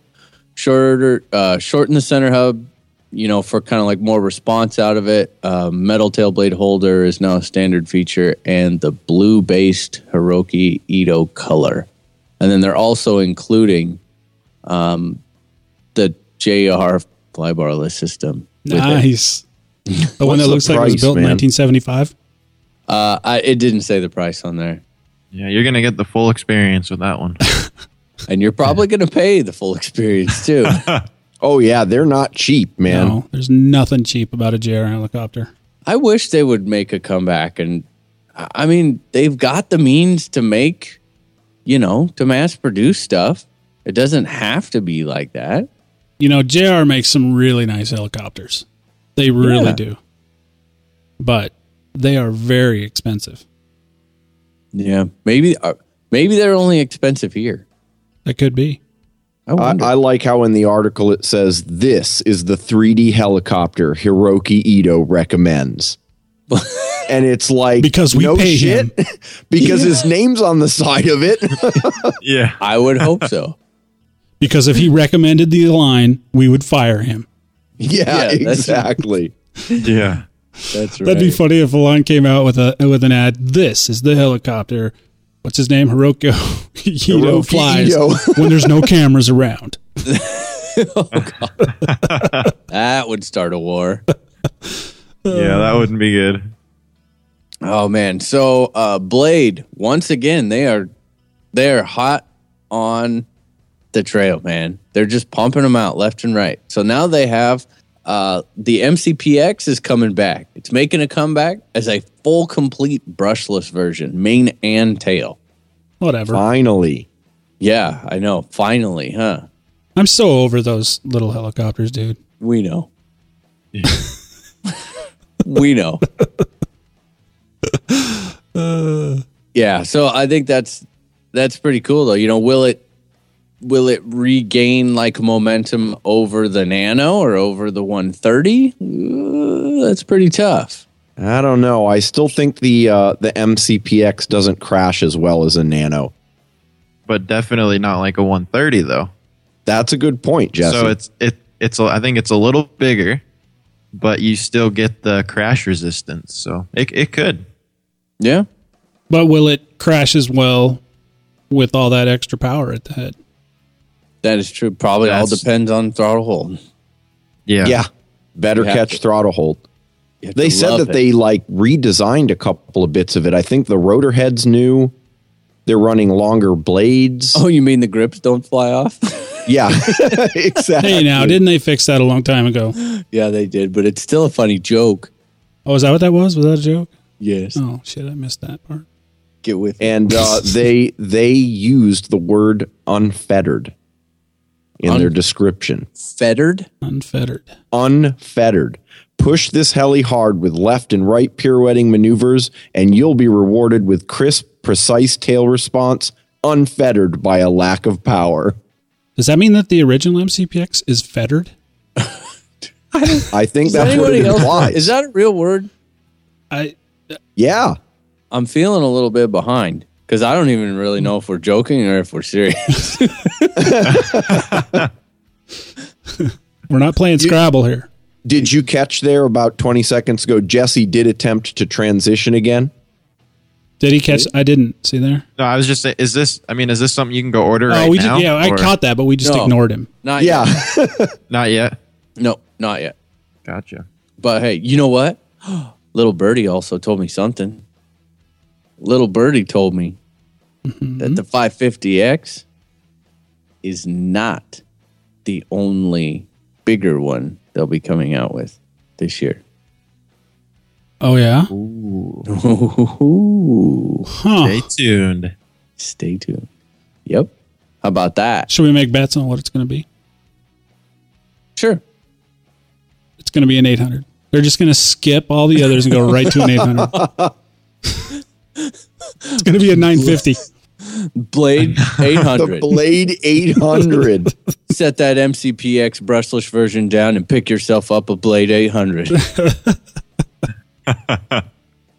Shorter, uh, shorten the center hub, you know, for kind of like more response out of it. Uh, metal tail blade holder is now a standard feature, and the blue based Hiroki Ito color. And then they're also including um, the JR flybarless system. with it. Nice. *laughs* The one that the looks like it was price, built in 1975. Uh, I, it didn't say the price on there, Yeah, you're gonna get the full experience with that one. *laughs* and you're probably going to pay the full experience too. *laughs* Oh yeah, they're not cheap, man. No, there's nothing cheap about a JR helicopter. I wish they would make a comeback, and I I mean, they've got the means to make, you know, to mass produce stuff. It doesn't have to be like that. You know, JR makes some really nice helicopters. They really Yeah. do. But they are very expensive. Yeah, maybe uh, Maybe they're only expensive here. That could be. I I. I like how in the article it says this is the 3D helicopter Hiroki Ito recommends. *laughs* and it's like Because we no pay shit *laughs* because his name's on the side of it. *laughs* Yeah. I would hope so. Because if he recommended the line, we would fire him. *laughs* yeah, Yeah, that's- exactly. *laughs* Yeah. That's right. That'd be funny if Align came out with a with an ad. This is the helicopter. What's his name? Hiroko *laughs* Ito Hiroki flies Ito. when there's no cameras around. Oh, god. that would start a war. Yeah, that wouldn't be good. Oh man. So uh Blade, once again, they are they are hot on the trail, man. They're just pumping them out left and right. So now they have uh the MCPX is coming back. It's making a comeback as a full complete brushless version, main and tail. Whatever. Finally. Yeah, I know. Finally, huh? I'm so over those little helicopters, dude. We know. we know. *laughs* yeah, so I think that's that's pretty cool though. You know, will it will it regain like momentum over the Nano or over the 130? Uh, that's pretty tough. I don't know. I still think the uh, the MCPX doesn't crash as well as a Nano. But definitely not like a 130 though. That's a good point, Jesse. So it's it it's a, I think it's a little bigger, but you still get the crash resistance. So it it could. Yeah. But will it crash as well with all that extra power at the head? That is true. Probably all depends on throttle hold. Yeah. yeah, better catch to- throttle hold. They said that it. they like redesigned a couple of bits of it. I think the rotor head's new. They're running longer blades. Oh, you mean the grips don't fly off? *laughs* Yeah, *laughs* exactly. Hey, now, didn't they fix that a long time ago? yeah, they did, but it's still a funny joke. Oh, is that what that was? Was that a joke? Yes. Oh shit, I missed that part. Get with it. and uh, they they used the word unfettered in Un- their description. Fettered? Unfettered. Unfettered. Push this heli hard with left and right pirouetting maneuvers, and you'll be rewarded with crisp, precise tail response, unfettered by a lack of power. Does that mean that the original MCPX is fettered? I think that's what anybody it else- implies. Is that a real word? I uh, yeah. I'm feeling a little bit behind because I don't even really know if we're joking or if we're serious. we're not playing Scrabble here. Did you catch there about 20 seconds ago? Jesse did attempt to transition again. Did he catch? I didn't see there. No, I was just saying, is this? I mean, is this something you can go order Oh, right we now? did. Yeah, I caught that, but we just No. ignored him. not Yeah. yet. *laughs* Not yet. No, not yet. Gotcha. But hey, you know what? *gasps* Little Birdie also told me something. Little Birdie told me mm-hmm. that the 550X is not the only bigger one they'll be coming out with this year. Oh yeah. Ooh. *laughs* Huh. Stay tuned. Stay tuned. Yep. How about that? Should we make bets on what it's going to be? Sure. It's going to be an 800. They're just going to skip all the others and go right to an 800. *laughs* it's going to be a 950. Blade *laughs* The 800. Blade 800. *laughs* Set that MCPX brushless version down and pick yourself up a Blade 800. *laughs*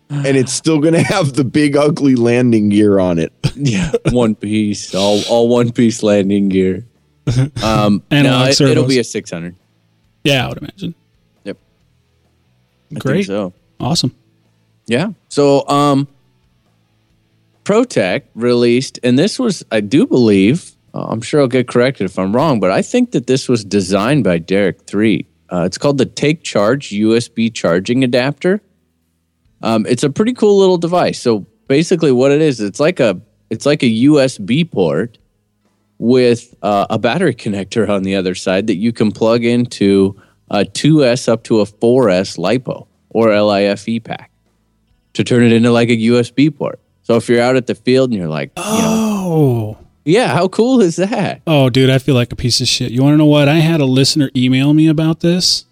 and it's still going to have the big ugly landing gear on it. yeah, one piece, all all one piece landing gear. Um, no, Analog it, will be a 600. Yeah, I would imagine. Yep. I Great. think so. Awesome. Yeah. So, um, ProTech released, and this was, I do believe, uh, I'm sure I'll get corrected if I'm wrong, but I think that this was designed by Derek Three. Uh, it's called the Take Charge USB charging adapter. Um, it's a pretty cool little device. So basically, what it is, it's like a it's like a USB port with uh, a battery connector on the other side that you can plug into a 2S up to a 4S LiPo or LiFe pack to turn it into like a USB port. So if you're out at the field and you're like, you know, Oh. yeah, how cool is that? Oh, dude, I feel like a piece of shit. You want to know what? I had a listener email me about this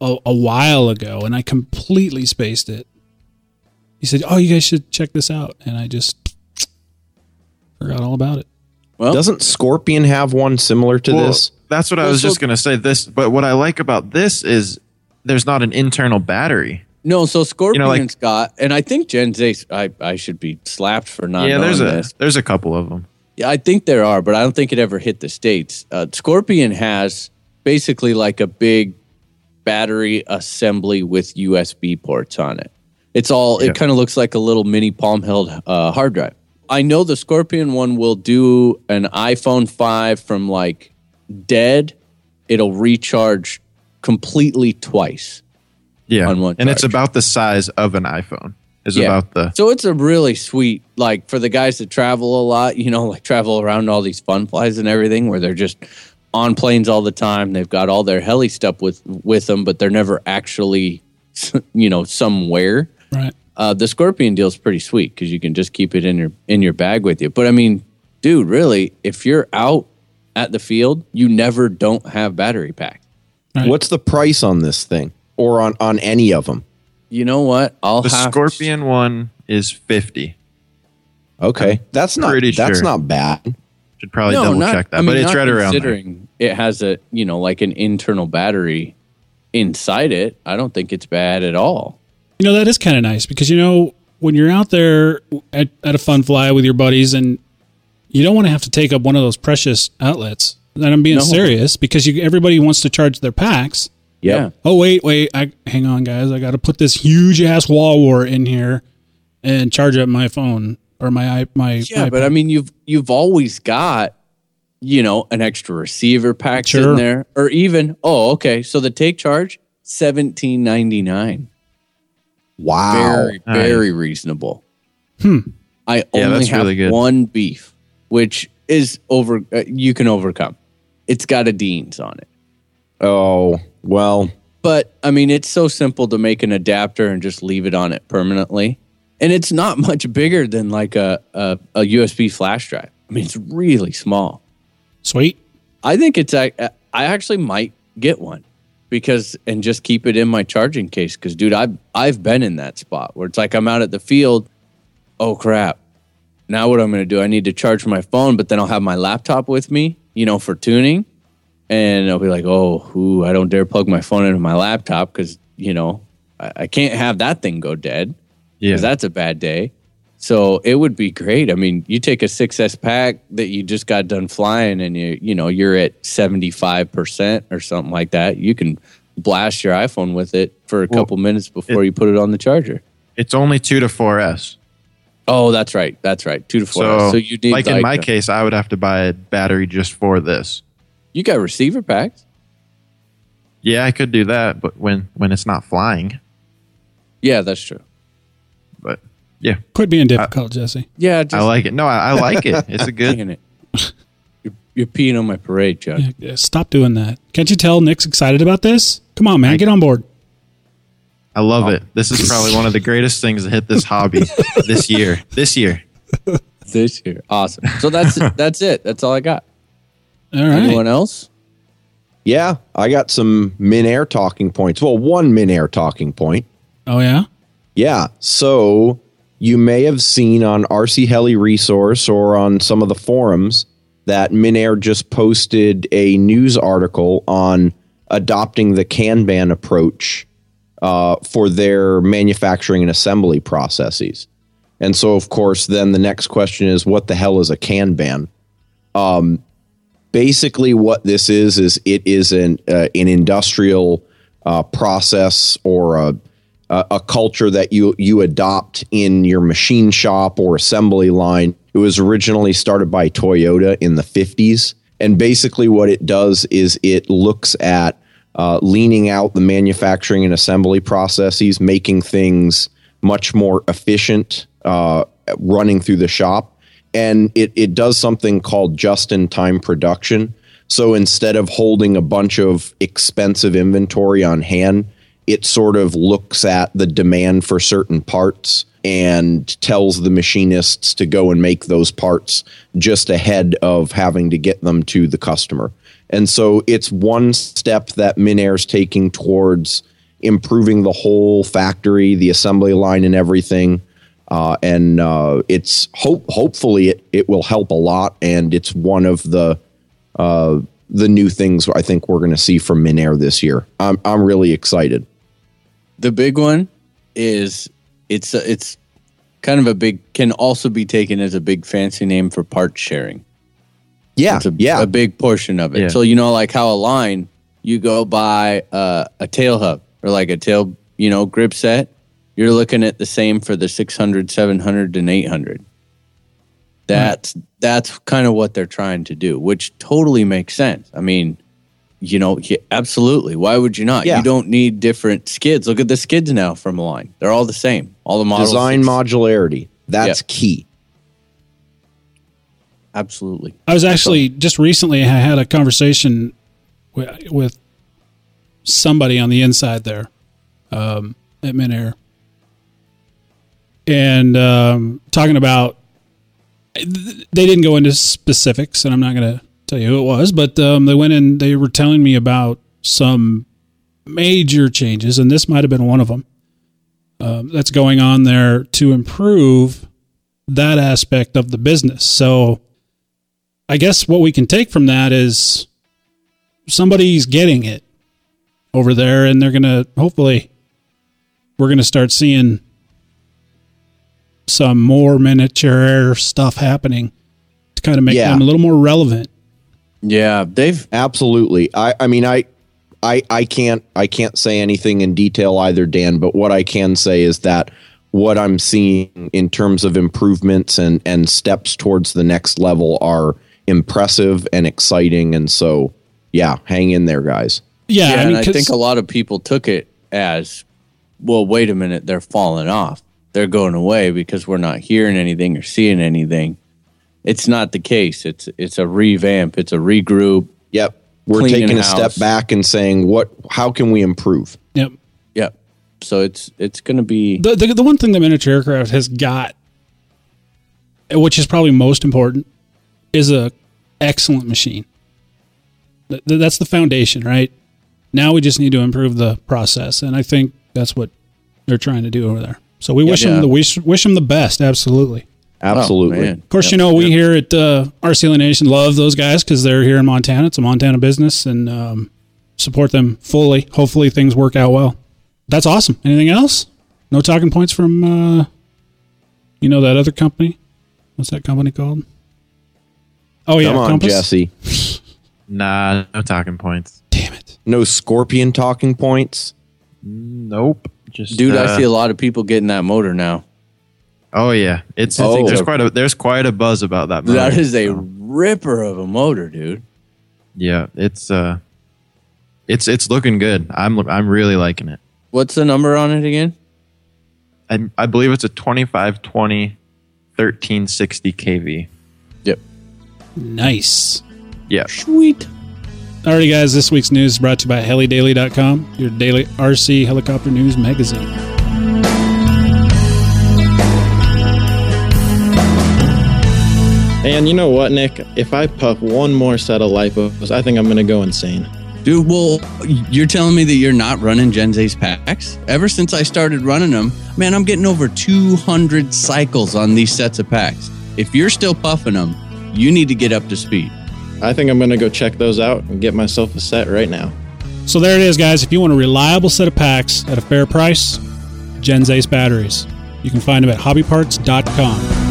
a, a while ago, and I completely spaced it. He said, "Oh, you guys should check this out," and I just forgot all about it. Well, Doesn't Scorpion have one similar to Well, this? That's what I was so- just going to say. This, but what I like about this is there's not an internal battery. No. So Scorpion's like- got, and I think Gen Z. I I should be slapped for not yeah, knowing there's a this. there's a couple of them. Yeah, I think there are, but I don't think it ever hit the states. Uh, Scorpion has basically like a big battery assembly with USB ports on it. It's all. Yeah. It kind of looks like a little mini palm held uh, hard drive. I know the Scorpion one will do an iPhone five from like dead. It'll recharge completely twice. Yeah, On one and it's about the size of an iPhone. Is Yeah. about the So it's a really sweet, like for the guys that travel a lot, you know, *laughs* like travel around all these fun flies and everything, where they're just on planes all the time. They've got all their heli stuff with with them, but they're never actually, *laughs* you know, somewhere. Right. Uh, the Scorpion deal's pretty sweet because you can just keep it in your in your bag with you. But I mean, dude, really, if you're out at the field, you never don't have battery pack. Right. What's the price on this thing or on, on any of them? You know what? I'll the have Scorpion one is fifty. Okay. That's not pretty that's sure. not bad. Should probably double check that, I mean, but it's right around there. considering It has a you know like an internal battery inside it. I don't think it's bad at all. You know, that is kind of nice because, you know, when you're out there at, at a fun fly with your buddies and you don't want to have to take up one of those precious outlets. And I'm being No. serious because you, everybody wants to charge their packs. Yeah. Oh, wait, wait. I Hang on, guys. I got to put this huge ass wall war in here and charge up my phone or my i- my Yeah, my but I mean, you've you've always got you know an extra receiver pack Sure. sitting there, or even oh, okay. So the take charge seventeen ninety nine, Wow. very very reasonable. Hmm. I Yeah, only that's have really one beef, which is over. Uh, you can overcome. It's got a Dean's on it. Oh, well, But I mean, it's so simple to make an adapter and just leave it on it permanently. And it's not *laughs* much bigger than like a, a, a USB flash drive. I mean, it's really small. Sweet. I think it's, I, I actually might get one because, and just keep it in my charging case. Cause dude, I've, I've been in that spot where it's like I'm out at the field. Oh crap. Now what I'm going to do, I need to charge my phone, but then I'll have my laptop with me, you know, for tuning and I'll be like, oh, ooh, I don't dare plug my phone into my laptop because you know I, I can't have that thing go dead Yeah, because that's a bad day. So it would be great. I mean, you take a 6S pack that you just got done flying, and you you know you're at seventy five percent or something like that. You can blast your iPhone with it for a Well, couple minutes before it- you put it on the charger. it's only two to four S. Oh, that's right. That's right. Two to four. So, So, you need like in my case, I would have to buy a battery just for this. You got receiver packs. Yeah, I could do that, but when when it's not flying, Yeah, that's true. but yeah, Quit being difficult, Jesse. Yeah, just I like it. No, I, I like it. It's a good. It. *laughs* You're, you're peeing on my parade, Chuck. Yeah, yeah, stop doing that. Can't you tell Nick's excited about this? Come on, man. Get on board. I love oh. it. This is probably one of the greatest things to hit this hobby *laughs* this year. This year. This year. Awesome. So that's that's it. That's all I got. All right. Anyone else? yeah, I got some Minair talking points. Well, one Minair talking point. Oh, yeah? Yeah. So you may have seen on RC Heli Resource or on some of the forums that Minair just posted a news article on adopting the Kanban approach uh, for their manufacturing and assembly processes. And so, of course, then the next question is what the hell is a Kanban? Um, basically, what this is is it is an uh, an industrial uh, process or a a, culture that you you adopt in your machine shop or assembly line. It was originally started by Toyota in the 50s, and basically what it does is it looks at uh, leaning out the manufacturing and assembly processes, making things much more efficient, uh, running through the shop, and it it does something called just in time production. So instead of holding a bunch of expensive inventory on hand, it sort of looks at the demand for certain parts and tells the machinists to go and make those parts just ahead of having to get them to the customer. And so it's one step that Minair's taking towards improving the whole factory, the assembly line, and everything. Uh, and uh, it's hope hopefully it, it will help a lot, and it's one of the uh, the new things I think we're going to see from Minair this year. I'm I'm really excited. The big one is it's a, it's kind of a big can also be taken as a big fancy name for part sharing. Yeah, It's a, yeah, a big portion of it. Yeah. So you know, like how Align you go buy uh, a tail hub or like a tail, you know, grip set. You're looking at the same for the 600, 700, and 800. That's that's kind of what they're trying to do, which totally makes sense. I mean, you know, yeah, absolutely. Why would you not? Yeah. You don't need different skids. Look at the skids now from Align; they're all the same. All the models. design it's- modularity. That's Yeah. key. Absolutely. I was actually just recently I had a conversation with, with somebody on the inside there um, at Minair, and um, talking about. They didn't go into specifics, and I'm not going to tell you who it was, but um, they went and They were telling me about some major changes, and this might have been one of them. Um, that's going on there to improve that aspect of the business. So, I guess what we can take from that is somebody's getting it over there, and they're going to hopefully we're going to start seeing some more miniature stuff happening to kind of make Yeah. them a little more relevant. Yeah, they've Absolutely. I, I mean, I, I, I can't, I can't say anything in detail either, Dan. But what I can say is that what I'm seeing in terms of improvements and and steps towards the next level are impressive and exciting. And so, yeah, hang in there, guys. Yeah, Yeah, I mean, and I 'cause- think a lot of people took it as, well, wait a minute, they're falling off. They're going away because we're not hearing anything or seeing anything. It's not the case. It's it's a revamp. It's a regroup. Yep. We're Cleaning taking a house. step back and saying, what? How can we improve? yep. Yep. So it's it's going to be The, the the one thing the miniature aircraft has got, which is probably most important, is a excellent machine. Th- th- That's the foundation, right? Now we just need to improve the process, and I think that's what they're trying to do over there. So we wish Yeah. them the wish wish them the best. Absolutely. Absolutely. Oh. Of course, you know we here at uh, RC Heli Nation love those guys because they're here in Montana. It's a Montana business, and um, support them fully. Hopefully, things work out well. That's awesome. Anything else? No talking points from uh, you know that other company. What's that company called? Oh yeah, Come on, Compass. Jesse. *laughs* Nah, no talking points. Damn it! No scorpion talking points. Nope. Just dude. uh, I see a lot of people getting that motor now. Oh yeah, it's Oh. there's quite a there's quite a buzz about that. Motor, That is a so, ripper of a motor, dude. yeah. It's uh, it's it's looking good. I'm I'm really liking it. What's the number on it again? I I believe it's a 2520 1360 kV. Yep. Nice. Yeah. Sweet. Alrighty, guys. This week's news is brought to you by HeliDaily.com, your daily RC helicopter news magazine. And you know what, Nick? If I puff one more set of lipos, I think I'm going to go insane. Dude, well, you're telling me that you're not running Gen Z's packs? Ever since I started running them, man, I'm getting over 200 cycles on these sets of packs. If you're still puffing them, you need to get up to speed. I think I'm going to go check those out and get myself a set right now. So there it is, guys. If you want a reliable set of packs at a fair price, Gens Ace batteries. You can find them at hobbyparts.com.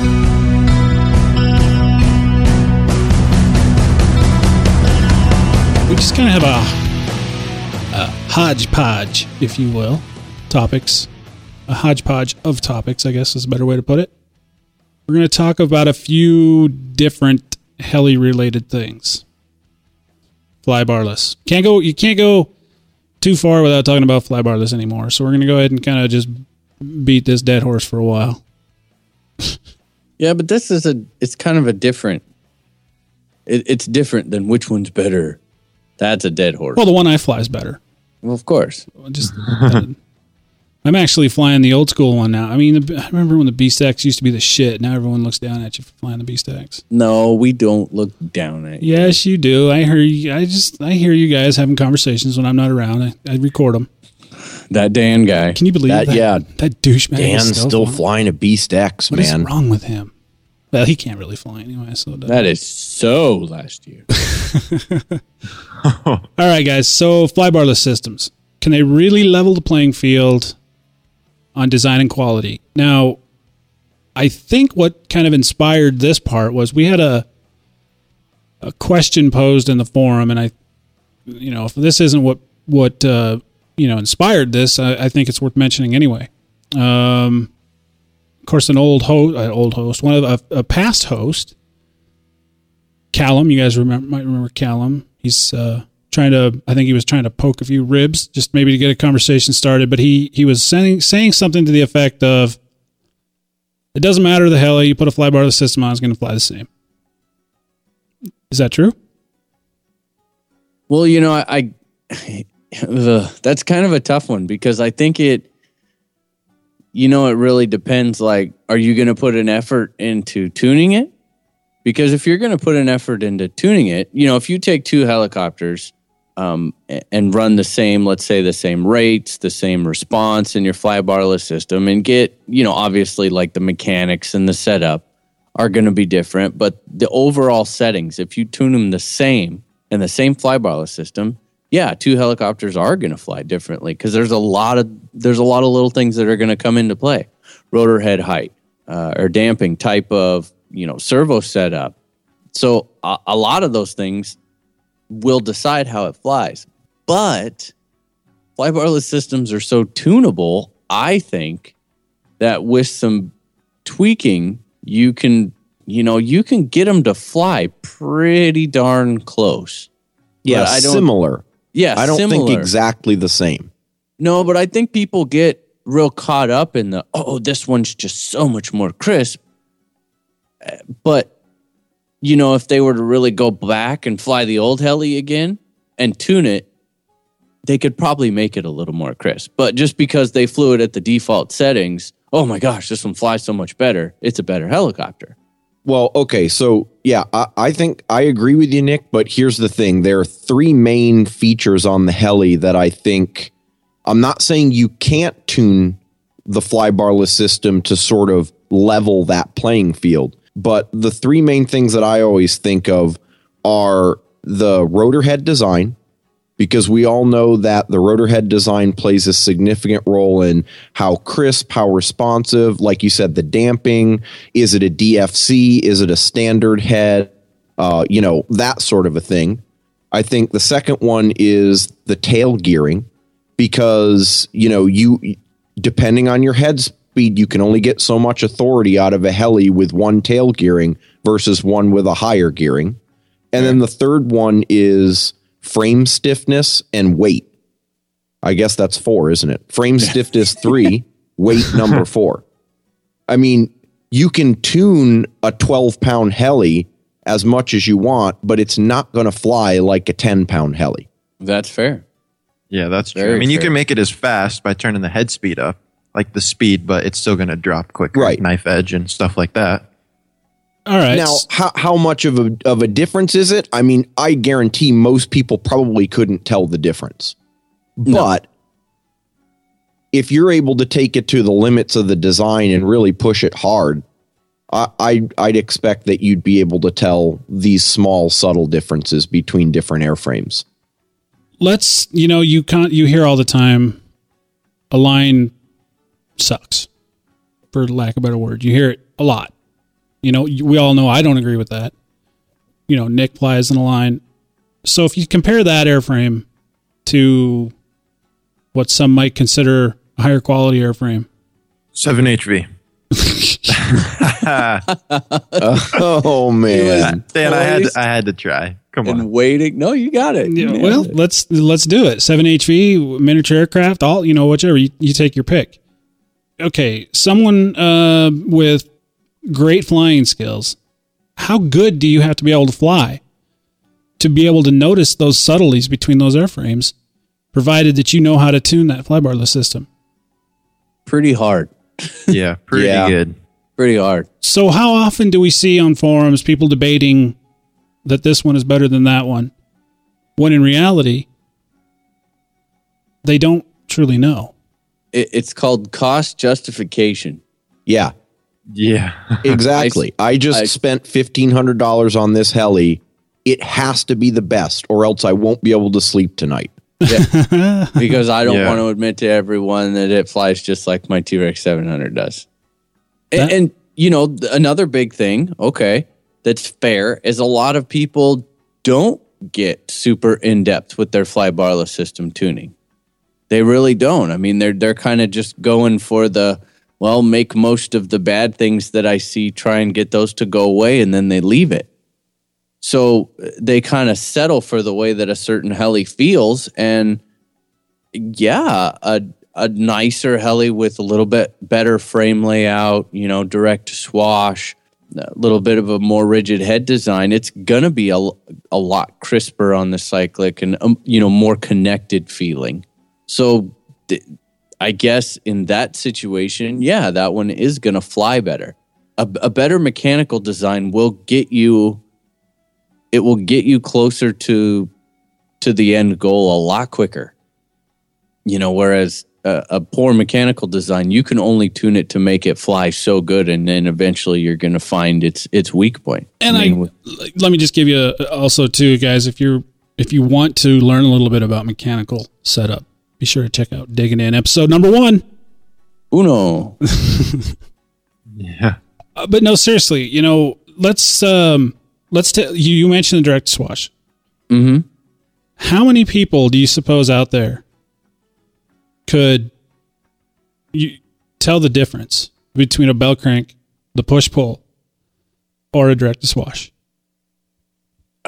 We just kind of have a, a hodgepodge, if you will, topics. A hodgepodge of topics, I guess is a better way to put it. We're going to talk about a few different heli related things. Fly barless. Can't go. You can't go too far without talking about fly barless anymore. So we're going to go ahead and kind of just beat this dead horse for a while. *laughs* Yeah, but this is a, it's kind of a different, it, it's different than which one's better. That's a dead horse. Well, the one I fly is better. Well, of course. Just, *laughs* I'm actually flying the old school one now. I mean, the, I remember when the BeastX used to be the shit. Now everyone looks down at you for flying the BeastX. No, we don't look down at you. Yes, you do. I hear you. I just I hear you guys having conversations when I'm not around. I, I record them. that Dan guy. Can you believe That- that? yeah. that douchebag. Dan's still flying. flying a BeastX, What is man. wrong with him? Well, he can't really fly anyway. So it That is so last year. *laughs* *laughs* All right, guys. So flybarless systems can they really level the playing field on design and quality? Now, I think what kind of inspired this part was we had a a question posed in the forum, and I, you know, if this isn't what what uh, you know inspired this, I, I think it's worth mentioning anyway. Um, of course, an old host, uh, old host, one of a, a past host, Callum. You guys remember might remember Callum. He's uh, trying to. I think he was trying to poke a few ribs, just maybe to get a conversation started. But he he was saying saying something to the effect of, "It doesn't matter the hell you put a flybarless system on; it's going to fly the same." Is that true? Well, you know, I, I *sighs* that's kind of a tough one because I think it, you know, it really depends. Like, are you going to put an effort into tuning it? Because if you're going to put an effort into tuning it, you know, if you take two helicopters um, and run the same, let's say the same rates, the same response in your flybarless system, and get, you know, obviously like the mechanics and the setup are going to be different, but the overall settings, if you tune them the same in the same flybarless system, yeah, two helicopters are going to fly differently because there's a lot of there's a lot of little things that are going to come into play. Rotor head height uh, or damping type of you know servo setup. So a, a lot of those things will decide how it flies. But flybarless systems are so tunable, I think that with some tweaking, you can you know you can get them to fly pretty darn close. yeah, I don't- similar. Yeah, I don't similar. think exactly the same. No, but I think people get real caught up in the oh, this one's just so much more crisp. Uh, But you know, if they were to really go back and fly the old heli again and tune it, they could probably make it a little more crisp. But just because they flew it at the default settings, oh my gosh, this one flies so much better. It's a better helicopter. Well, okay, so yeah, I, I think I agree with you, Nick. But here's the thing: there are three main features on the heli that I think. I'm not saying you can't tune the flybarless system to sort of level that playing field, but the three main things that I always think of are the rotor head design, because we all know that the rotor head design plays a significant role in how crisp, how responsive, like you said, the damping. Is it a DFC? Is it a standard head? Uh, you know, that sort of a thing. I think the second one is the tail gearing because, you know, you, depending on your head speed, you can only get so much authority out of a heli with one tail gearing versus one with a higher gearing. And then the third one is frame stiffness and weight. I guess that's four, isn't it? Frame *laughs* stiffness three, weight number four. I mean, you can tune a 12 pound heli as much as you want, but it's not going to fly like a 10 pound heli. That's fair. Yeah, that's true. I mean, you can make it as fast by turning the head speed up, like the speed, but it's still going to drop quicker, Right. Knife edge and stuff like that. All right. Now, how, how much of a, of a difference is it? I mean, I guarantee most people probably couldn't tell the difference. But if you're able to take it to the limits of the design and really push it hard, I, I, I'd expect that you'd be able to tell these small, subtle differences between different airframes. let's you know you can't you hear all the time Align sucks for lack of a better word you hear it a lot you know we all know i don't agree with that you know nick flies in Align so if you compare that airframe to what some might consider a higher quality airframe 7HV. *laughs* *laughs* Oh, man. Dan, I had, to, I had to try. Come And on. waiting. No, you got it. Yeah, well, it. let's let's do it. Seven HV miniature aircraft, all you know, whichever you, you take your pick. Okay, someone uh, with great flying skills. How good do you have to be able to fly to be able to notice those subtleties between those airframes? Provided that you know how to tune that flybarless system. pretty hard. *laughs* Yeah, pretty Yeah. good. Pretty hard. So, how often do we see on forums people debating that this one is better than that one, when in reality, they don't truly know? It, it's called cost justification. Yeah, Yeah. *laughs* exactly. I, just I- spent fifteen hundred dollars on this heli. It has to be the best, or else I won't be able to sleep tonight. *laughs* because I don't Yeah. want to admit to everyone that it flies just like my T Rex 700 does. And, and, you know, another big thing, okay, that's fair is a lot of people don't get super in depth with their fly barless system tuning. They really don't. I mean, they're they're kind of just going for the well, make most of the bad things that I see, try and get those to go away, and then they leave it. So they kind of settle for the way that a certain heli feels, and yeah, a a nicer heli with a little bit better frame layout, you know, direct swash, a little bit of a more rigid head design. It's gonna be a, a lot crisper on the cyclic and um, you know more connected feeling. So th- I guess in that situation, yeah, that one is gonna fly better. A, a better mechanical design will get you. It will get you closer to to the end goal a lot quicker you know whereas a, a poor mechanical design you can only tune it to make it fly so good and then eventually you're going to find its its weak point. And I, mean, with- let me just give you a, also too, guys. If you're if you want to learn a little bit about mechanical setup, be sure to check out digging in episode number one. uno *laughs* Yeah. Uh, but no, seriously, you know, let's um let's t- you you mentioned the direct swash. Mm-hmm. How many people do you suppose out there could you tell the difference between a bell crank, the push pull, or a direct swash?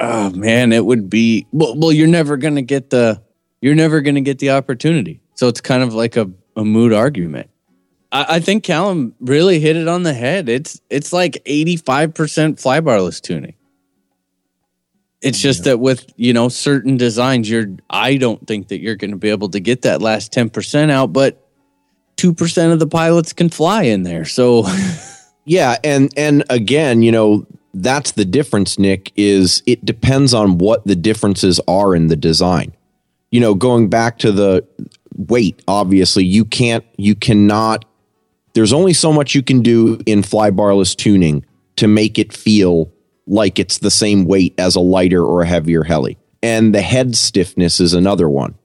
oh man it would be well, well you're never going to get the you're never going to get the opportunity. So it's kind of like a, a mood argument. I, I think callum really hit it on the head. It's it's like 85% fly barless tuning. It's just that with you know certain designs you're i don't think that you're going to be able to get that last 10% out but 2% of the pilots can fly in there so *laughs* Yeah, and and again, you know, that's the difference, Nick, is it depends on what the differences are in the design. You know, going back to the weight, obviously, you can't you cannot there's only so much you can do in fly barless tuning to make it feel like it's the same weight as a lighter or a heavier heli. And the head stiffness is another one.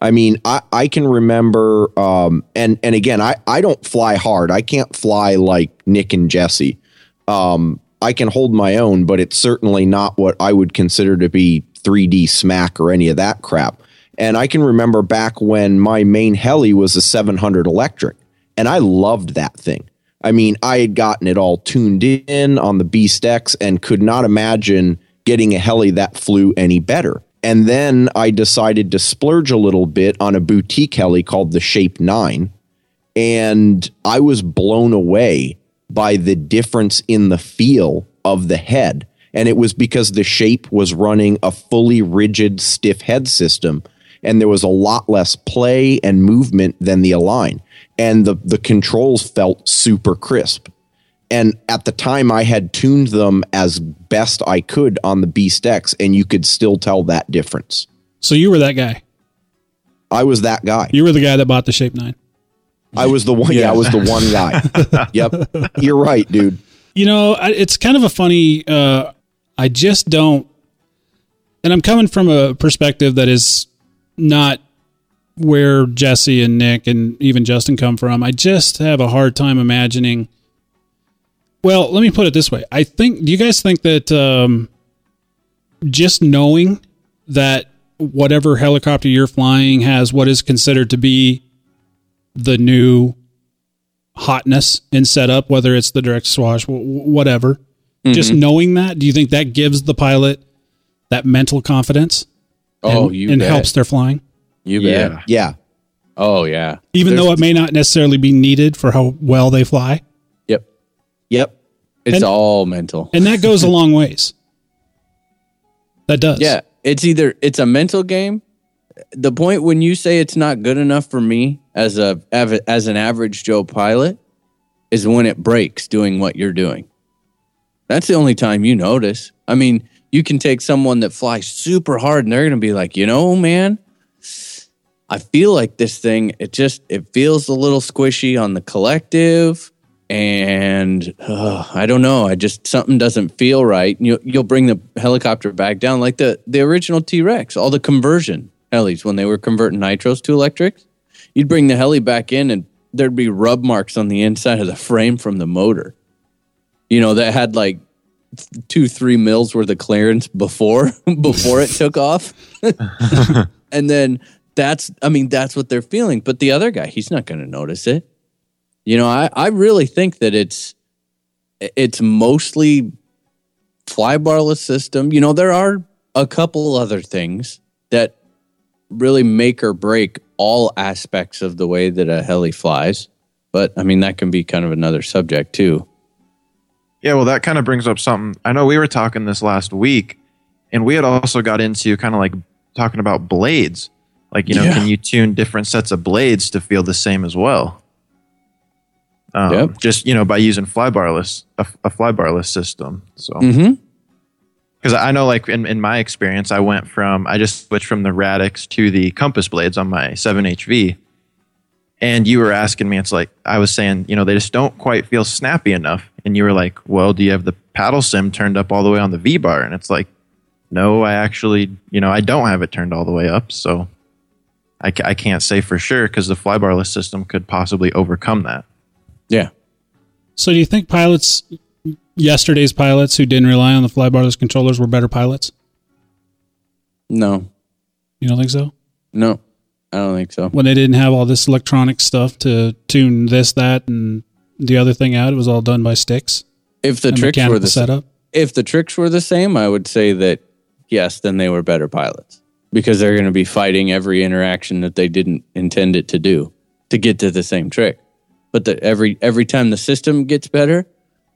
I mean, I, I can remember, um, and and again, I, I don't fly hard. I can't fly like Nick and Jesse. Um, I can hold my own, but it's certainly not what I would consider to be 3D smack or any of that crap. And I can remember back when my main heli was a 700 electric, and I loved that thing. I mean, I had gotten it all tuned in on the BeastX and could not imagine getting a heli that flew any better. And then I decided to splurge a little bit on a boutique heli called the Shape 9. And I was blown away by the difference in the feel of the head. And it was because the Shape was running a fully rigid, stiff head system. And there was a lot less play and movement than the Align. And the, the controls felt super crisp. And at the time, I had tuned them as best I could on the BeastX, and you could still tell that difference. So you were that guy. I was that guy. You were the guy that bought the Shape Nine. I was the one. Yeah, I was the one guy. yep, you're right, dude. You know, it's kind of a funny. Uh, I just don't, and I'm coming from a perspective that is not where Jesse and Nick and even Justin come from. I just have a hard time imagining. Well, let me put it this way. I think. Do you guys think that um, just knowing that whatever helicopter you're flying has what is considered to be the new hotness in setup, whether it's the direct swash, wh- wh- whatever. Just knowing that, do you think that gives the pilot that mental confidence? Oh and, you and bet. helps their flying, you bet Yeah. Yeah, oh yeah even There's- though it may not necessarily be needed for how well they fly, yep yep. it's And- all mental and that goes a *laughs* long ways. That does, Yeah, it's either it's a mental game. The point when you say it's not good enough for me as a as an average Joe pilot is when it breaks doing what you're doing. That's the only time you notice. I mean, you can take someone that flies super hard and they're going to be like, "You know, man, I feel like this thing it just it feels a little squishy on the collective and uh, I don't know. I just something doesn't feel right. You you'll bring the helicopter back down like the the original T Rex, all the conversion helis when they were converting nitros to electrics. You'd bring the heli back in, and there'd be rub marks on the inside of the frame from the motor. You know that had like two three mils worth of clearance before *laughs* before it took off, *laughs* and then that's I mean that's what they're feeling. But the other guy, he's not going to notice it. You know, I, I really think that it's it's mostly flybarless system. You know, there are a couple other things that really make or break all aspects of the way that a heli flies. But I mean, that can be kind of another subject too. Yeah, well, that kind of brings up something. I know we were talking this last week, and we had also got into kind of like talking about blades. Like, you know, Yeah. can you tune different sets of blades to feel the same as well? Um, Yep. Just you know, by using flybarless a, a flybarless system. So Mm-hmm. because I know, like in, in my experience, I went from I just switched from the Radix to the Compass blades on my 7HV, and you were asking me, it's like I was saying, you know, they just don't quite feel snappy enough, and you were like, well, do you have the paddle sim turned up all the way on the V bar? And it's like, no, I actually, you know, I don't have it turned all the way up, so I, I can't say for sure because the flybarless system could possibly overcome that. Yeah. So do you think pilots, yesterday's pilots who didn't rely on the flybarless controllers, were better pilots? No. You don't think so? No. I don't think so. When they didn't have all this electronic stuff to tune this, that, and the other thing out, it was all done by sticks. If the tricks were the setup. if the tricks were the same, I would say that yes, then they were better pilots because they're going to be fighting every interaction that they didn't intend it to do to get to the same trick. But the, every every time the system gets better,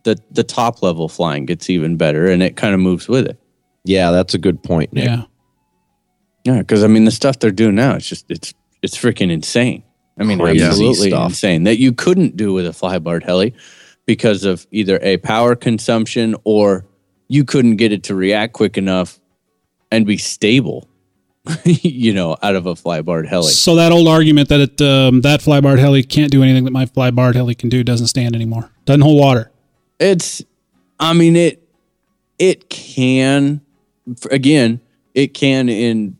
the the top level flying gets even better, and it kind of moves with it. Yeah, that's a good point, Nick. Yeah. Yeah, because I mean the stuff they're doing now, it's just it's it's freaking insane. I mean, Crazy absolutely stuff. insane that you couldn't do with a flybarred heli because of either a power consumption or you couldn't get it to react quick enough and be stable. *laughs* you know, out of a flybarred heli. So that old argument that it, um, that flybarred heli can't do anything that my flybarred heli can do doesn't stand anymore. Doesn't hold water. It's, I mean, it, it can, again, it can in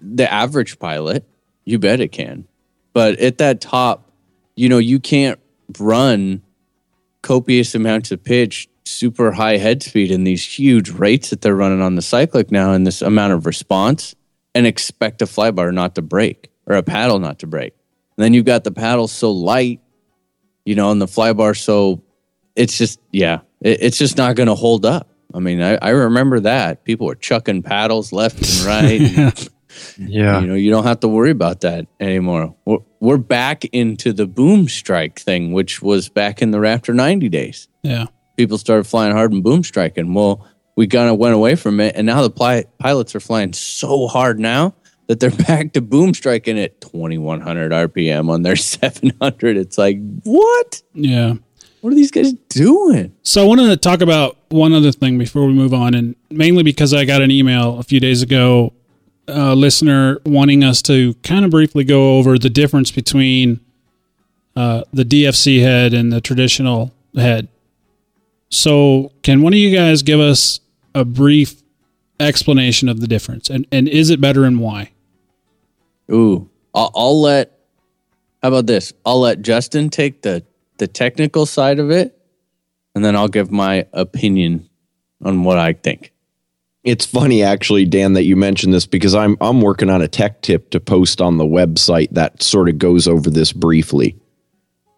the average pilot. You bet it can. But at that top, you know, you can't run copious amounts of pitch, super high head speed, and these huge rates that they're running on the cyclic now, and this amount of response, and expect a flybar not to break or a paddle not to break. And then you've got the paddle so light, you know, and the flybar so it's just yeah, it, it's just not going to hold up. I mean, I, I remember that people were chucking paddles left and right. *laughs* and, Yeah. you know, you don't have to worry about that anymore. We're, we're back into the boom strike thing, which was back in the Raptor 90 days. Yeah. People started flying hard and boom striking. Well, we kind of went away from it, and now the pli- pilots are flying so hard now that they're *laughs* back to boom striking at 2100 RPM on their *laughs* 700. It's like, what? Yeah. What are these guys doing? So I wanted to talk about one other thing before we move on, and mainly because I got an email a few days ago, a listener wanting us to kind of briefly go over the difference between uh, the DFC head and the traditional head. So, can one of you guys give us a brief explanation of the difference, and and is it better and why? Ooh, I'll, I'll let. How about this? I'll let Justin take the the technical side of it, and then I'll give my opinion on what I think. It's funny actually, Dan, that you mentioned this because I'm I'm working on a tech tip to post on the website that sort of goes over this briefly.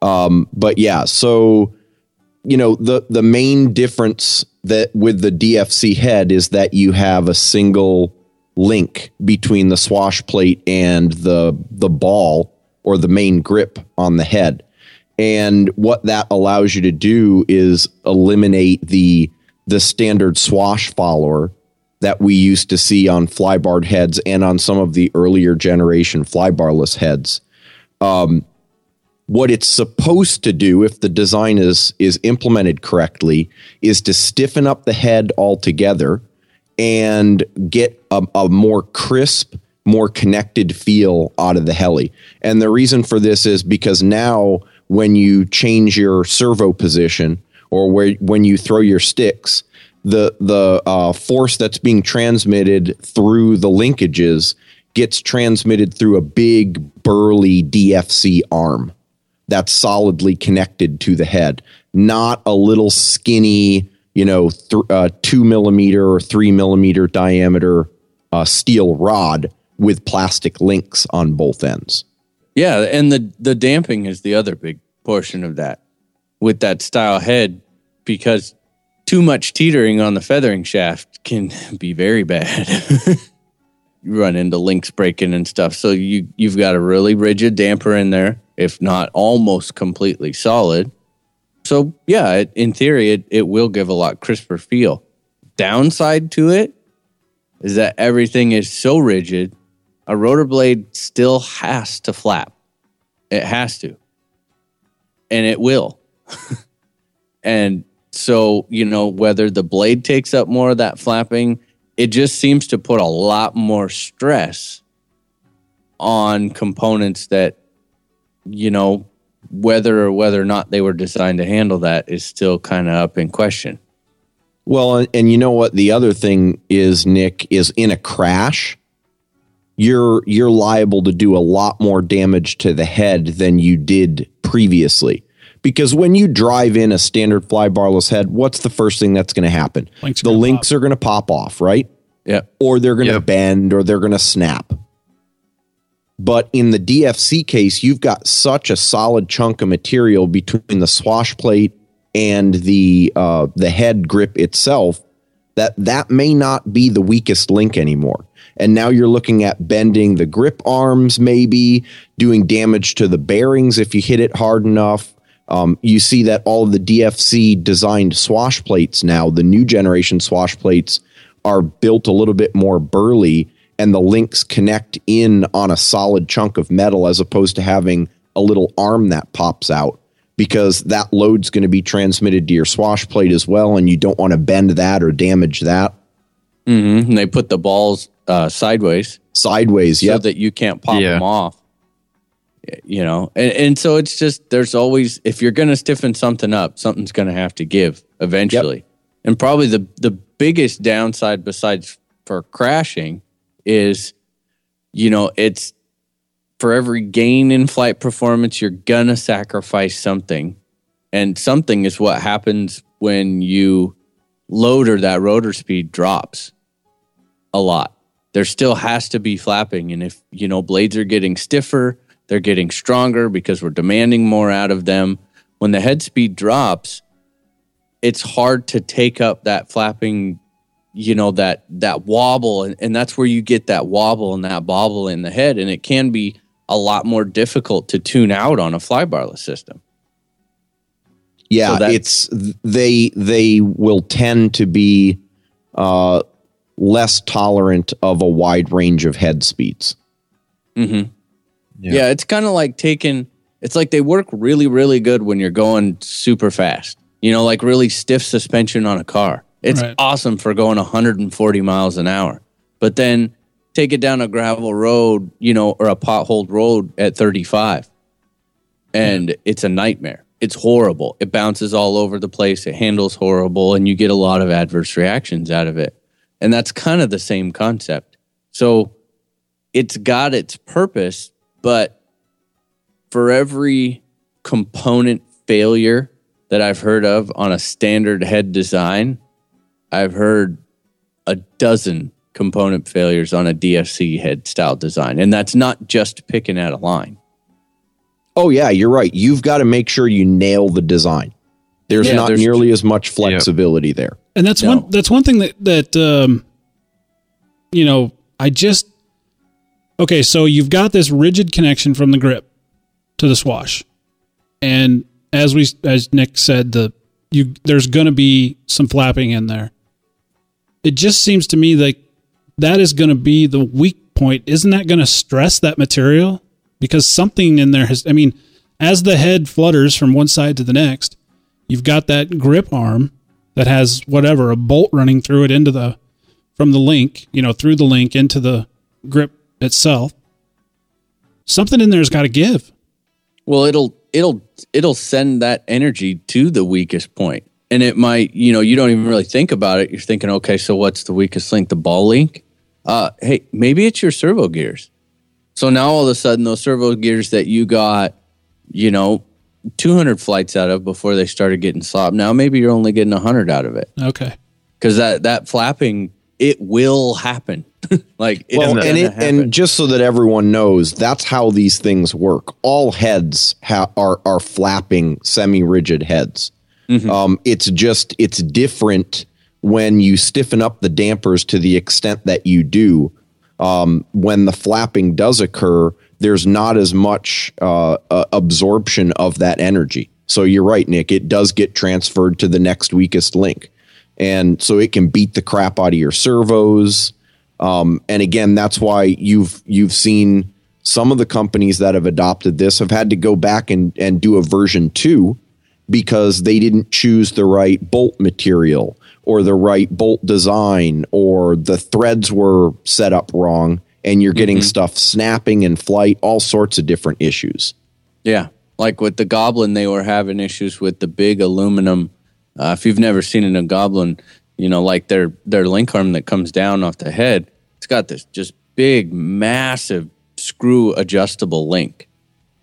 Um, but yeah, so you know the the main difference that with the DFC head is that you have a single link between the swash plate and the the ball or the main grip on the head. And what that allows you to do is eliminate the the standard swash follower that we used to see on flybarred heads and on some of the earlier generation flybarless heads. Um, what it's supposed to do, if the design is is implemented correctly, is to stiffen up the head altogether and get a, a more crisp more connected feel out of the heli. And the reason for this is because now when you change your servo position or where when you throw your sticks, the the uh, force that's being transmitted through the linkages gets transmitted through a big burly DFC arm that's solidly connected to the head, not a little skinny, you know, th- uh, two millimeter or three millimeter diameter uh, steel rod with plastic links on both ends. Yeah, and the the damping is the other big portion of that with that style head because too much teetering on the feathering shaft can *laughs* be very bad. *laughs* you run into links breaking and stuff. So you you've got a really rigid damper in there, if not almost completely solid. So yeah, it, in theory, it, it will give a lot crisper feel. Downside to it is that everything is so rigid, a rotor blade still has to flap. It has to, and it will. *laughs* and so you know whether the blade takes up more of that flapping it just seems to put a lot more stress on components that you know whether or whether or not they were designed to handle that is still kind of up in question Well, and- you know what the other thing is, Nick, is in a crash, you're you're liable to do a lot more damage to the head than you did previously. Because when you drive in a standard fly barless head, what's the first thing that's going to happen? Links the gonna links are going to pop off, right? yeah Or they're going to Yep. bend or they're going to snap. But in the DFC case, you've got such a solid chunk of material between the swash plate and the uh, the head grip itself that that may not be the weakest link anymore. And now you're looking at bending the grip arms, maybe doing damage to the bearings if you hit it hard enough. Um, you see that all of the DFC designed swash plates now, the new generation swash plates, are built a little bit more burly and the links connect in on a solid chunk of metal as opposed to having a little arm that pops out because that load's going to be transmitted to your swash plate as well and you don't want to bend that or damage that. Hmm and they put the balls uh, sideways. Sideways so that you can't pop Yeah. them off you know? And, and so it's just there's always if you're going to stiffen something up something's going to have to give eventually. And probably the the biggest downside besides for crashing is you know it's for every gain in flight performance you're going to sacrifice something. And something is what happens when you load or that rotor speed drops a lot. There still has to be flapping. And if you know blades are getting stiffer they're getting stronger because we're demanding more out of them. When the head speed drops it's hard to take up that flapping you know that that wobble. And, and that's where you get that wobble and that bobble in the head. And it can be a lot more difficult to tune out on a fly barless system. Yeah So it's they they will tend to be uh less tolerant of a wide range of head speeds. Mm-hmm. Yeah. Yeah, it's kind of like taking. It's like they work really, really good when you're going super fast. You know, like really stiff suspension on a car. It's Right. awesome for going 140 miles an hour. But then take it down a gravel road, you know, or a potholed road at 35, and it's a nightmare. It's horrible. It bounces all over the place. It handles horrible, and you get a lot of adverse reactions out of it. And that's kind of the same concept. So it's got its purpose, but for every component failure that I've heard of on a standard head design, I've heard a dozen component failures on a DFC head style design. And that's not just picking at Align. oh yeah you're right you've got to make sure you nail the design there's Yeah, not there's- nearly as much flexibility there And that's No. one that's one thing that that um you know, I just Okay, so you've got this rigid connection from the grip to the swash. And as we as Nick said, the you there's going to be some flapping in there. It just seems to me like that is going to be the weak point. Isn't that going to stress that material? Because something in there has I mean, as the head flutters from one side to the next, you've got that grip arm that has whatever a bolt running through it into the from the link, you know, through the link into the grip itself, something in there's got to give. Well, it'll it'll it'll send that energy to the weakest point. And it might, you know, you don't even really think about it. You're thinking, okay, so what's the weakest link? The ball link? Uh, hey, maybe it's your servo gears. So now all of a sudden, those servo gears that you got, you know, 200 flights out of before they started getting slopped. Now maybe you're only getting 100 out of it Okay. because that that flapping it will happen. *laughs* like it's Well, and it, and just so that everyone knows, that's how these things work. All heads ha- are are flapping semi-rigid heads. Um, it's just it's different when you stiffen up the dampers to the extent that you do. Um, when the flapping does occur, there's not as much uh, uh, absorption of that energy. So you're right, Nick. It does get transferred to the next weakest link, and so it can beat the crap out of your servos. Um, and again, that's why you've you've seen some of the companies that have adopted this have had to go back and and do a version two because they didn't choose the right bolt material or the right bolt design or the threads were set up wrong and you're getting stuff snapping in flight all sorts of different issues Yeah, like with the Goblin, they were having issues with the big aluminum. Uh, if you've never seen it in a Goblin, you know, like their their link arm that comes down off the head, it's got this just big, massive screw adjustable link.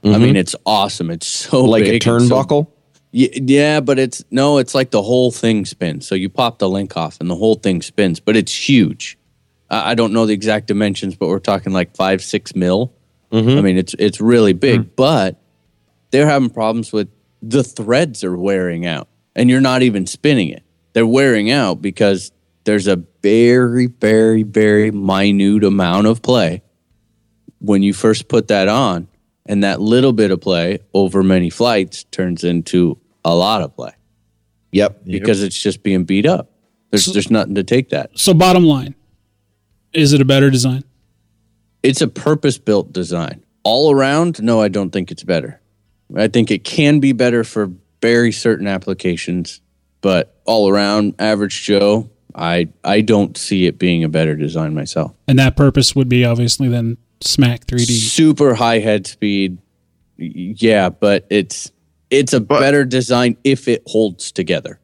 I mm-hmm. mean, it's awesome. It's so like a big so- turnbuckle yeah, yeah, but it's no, it's like the whole thing spins. So you pop the link off and the whole thing spins, but it's huge. I I don't know the exact dimensions, but we're talking like five, six mil. Mm-hmm. I mean, it's it's really big, hmm. but they're having problems with the threads are wearing out, and you're not even spinning it. They're wearing out because there's a very, very, very minute amount of play when you first put that on, and that little bit of play over many flights turns into a lot of play yep because it's just being beat up. There's there's nothing to take that. So, bottom line, is it a better design? It's a purpose built design. All around, no, I don't think it's better. I think it can be better for very certain applications, but all around, average Joe, I I don't see it being a better design myself. And that purpose would be obviously then Smack 3D. Super high head speed, yeah, but it's it's a But- better design if it holds together.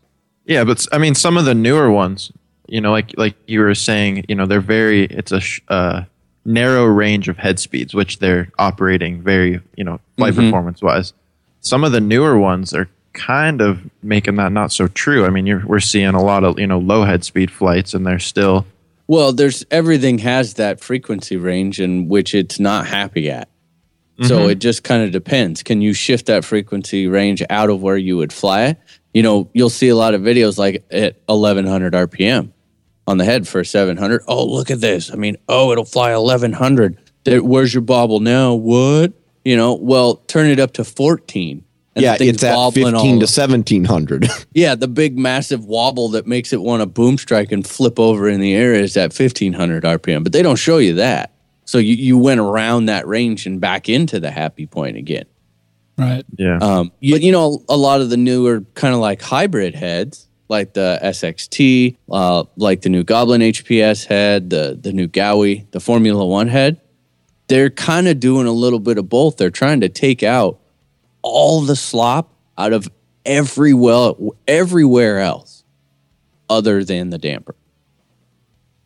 Yeah, but I mean, some of the newer ones, you know, like like you were saying, you know, they're very. It's a sh- uh, narrow range of head speeds, which they're operating very, you know, flight performance wise. Some of the newer ones are kind of making that not so true. I mean, you're, we're seeing a lot of you know low head speed flights, and they're still Well, there's everything has that frequency range in which it's not happy at. So mm-hmm. it just kind of depends. Can you shift that frequency range out of where you would fly it? You know, you'll see a lot of videos like at 1100 RPM on the head for 700. Oh, look at this. I mean, oh, it'll fly 1100. Where's your bobble now? What? You know, well, turn it up to 14. And yeah it's at 15 to 1700 *laughs* Yeah, the big massive wobble that makes it want to boom strike and flip over in the air is at 1500 RPM, but they don't show you that. So you, you went around that range and back into the happy point again. Right. yeah. Um, but you know, a lot of the newer kind of like hybrid heads, like the SXT, uh, like the new Goblin HPS head, the the new Gaui, the Formula One head, they're kind of doing a little bit of both. They're trying to take out all the slop out of every well everywhere else, other than the damper.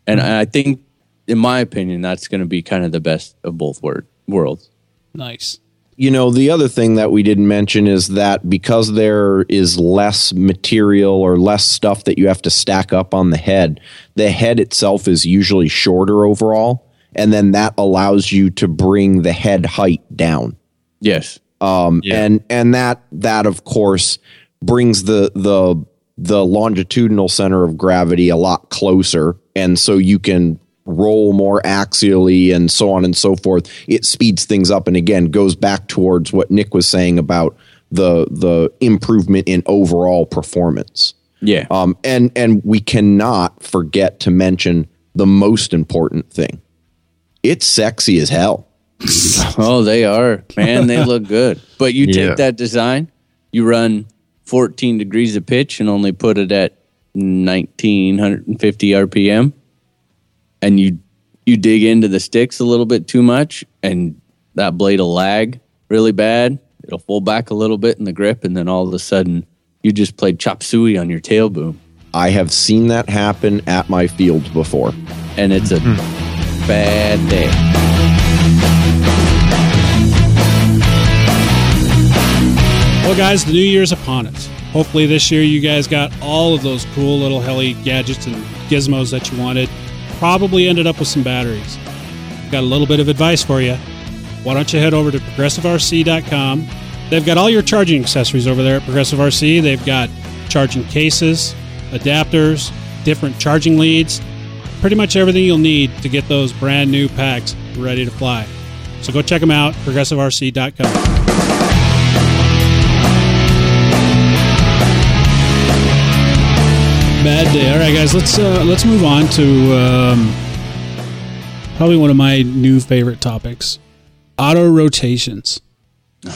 And hmm. I think, in my opinion, that's going to be kind of the best of both word, worlds. Nice. you know, the other thing that we didn't mention is that because there is less material or less stuff that you have to stack up on the head, the head itself is usually shorter overall. And then that allows you to bring the head height down. Yes. Um, Yeah. and and that that of course brings the the the longitudinal center of gravity a lot closer, and so you can roll more axially and so on and so forth. It speeds things up, and again goes back towards what Nick was saying about the the improvement in overall performance. Yeah. Um, and and we cannot forget to mention the most important thing. It's sexy as hell. *laughs* Oh, they are. Man, they look good. But you Yeah. take that design, you run 14 degrees of pitch and only put it at 1950 RPM, and you you dig into the sticks a little bit too much and that blade will lag really bad. It'll fold back a little bit in the grip, and then all of a sudden, you just played chop suey on your tail boom. I have seen that happen at my field before. And it's a mm-hmm. bad day. Well, guys, the new year's upon us. Hopefully, this year you guys got all of those cool little heli gadgets and gizmos that you wanted. Probably ended up with some batteries. Got a little bit of advice for you. Why don't you head over to progressiverc.com? They've got all your charging accessories over there at Progressive RC. They've got charging cases, adapters, different charging leads, pretty much everything you'll need to get those brand new packs ready to fly. So go check them out, progressiverc.com. Bad day. All right, guys, let's uh, let's move on to um, probably one of my new favorite topics: auto rotations. *laughs*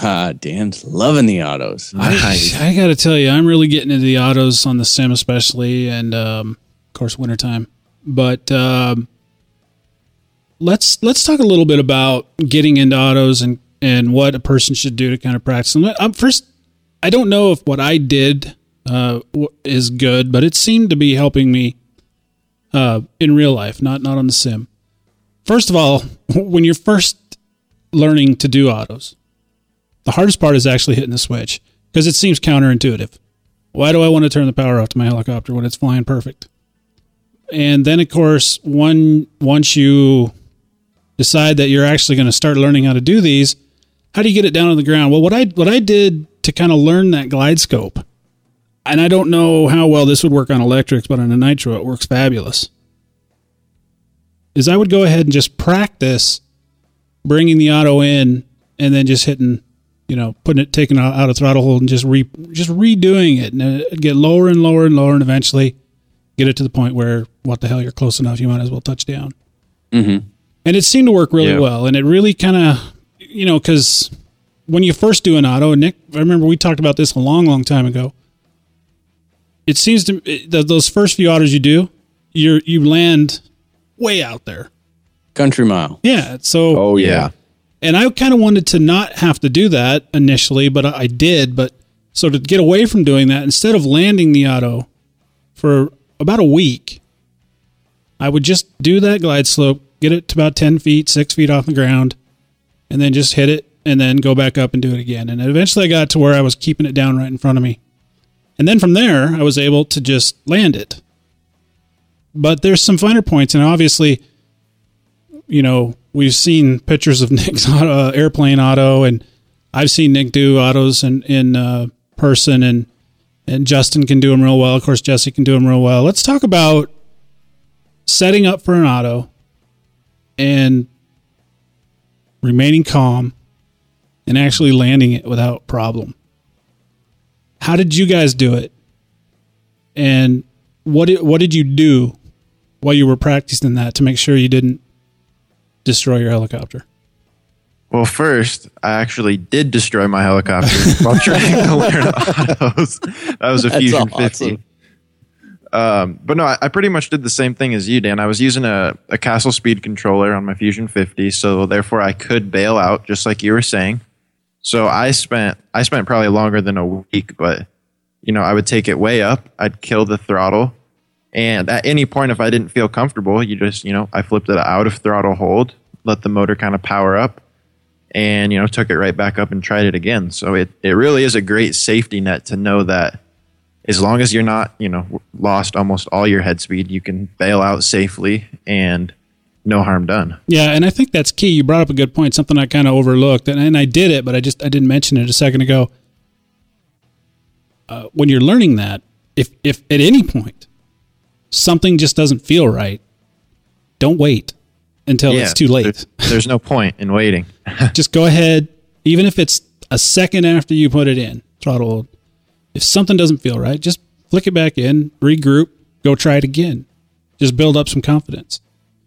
Ah, Dan's loving the autos. I, I got to tell you, I'm really getting into the autos on the sim, especially, and um, of course, wintertime. But um, let's let's talk a little bit about getting into autos and and what a person should do to kind of practice them. I'm first. I don't know if what I did uh, is good, but it seemed to be helping me uh, in real life, not not on the sim. First of all, *laughs* when you're first learning to do autos, the hardest part is actually hitting the switch because it seems counterintuitive. Why do I want to turn the power off to my helicopter when it's flying perfect? And then, of course, one once you decide that you're actually going to start learning how to do these, how do you get it down on the ground? Well, what I what I did to kind of learn that glide slope, and I don't know how well this would work on electrics, but on a nitro it works fabulous. Is I would go ahead and just practice bringing the auto in and then just hitting you know, putting it, taking it out of throttle hold and just re, just redoing it and it'd get lower and lower and lower and eventually get it to the point where what the hell you're close enough you might as well touch down. Mm-hmm. And it seemed to work really Yeah. well and it really kind of you know because when you first do an auto, and Nick, I remember we talked about this a long, long time ago. It seems to it, th- those first few autos you do, you you land way out there. Country mile. Yeah, so Oh yeah. and I kind of wanted to not have to do that initially, but I I did. But so to get away from doing that, instead of landing the auto for about a week, I would just do that glide slope, get it to about 10 feet, six feet off the ground, and then just hit it and then go back up and do it again. And eventually I got to where I was keeping it down right in front of me. And then from there, I was able to just land it. But there's some finer points, and obviously, you know, we've seen pictures of *laughs* Nick's auto, airplane auto, and I've seen Nick do autos in in uh, person, and and Justin can do them real well. Of course, Jesse can do them real well. Let's talk about setting up for an auto and remaining calm and actually landing it without problem. How did you guys do it? And what did, what did you do while you were practicing that to make sure you didn't destroy your helicopter? Well, first, I actually did destroy my helicopter *laughs* while trying to learn autos. That was a That's Fusion awesome. 50. Um, but no, I, I pretty much did the same thing as you, Dan. I was using a, a Castle Speed controller on my Fusion 50, so therefore I could bail out, just like you were saying. So I spent I spent probably longer than a week, but you know I would take it way up. I'd kill the throttle, and at any point if I didn't feel comfortable, you just you know I flipped it out of throttle hold, let the motor kind of power up, and you know took it right back up and tried it again. So it it really is a great safety net to know that as long as you're not you know lost almost all your head speed, you can bail out safely and no harm done. Yeah, and I think that's key. You brought up a good point, something I kind of overlooked, and, and I did it, but I just I didn't mention it a second ago. Uh, when you're learning that, if if at any point something just doesn't feel right, don't wait until it's too late. there- *laughs* there's no point in waiting. *laughs* just go ahead, even if it's a second after you put it in throttle. If something doesn't feel right, just flick it back in, regroup, go try it again. Just build up some confidence.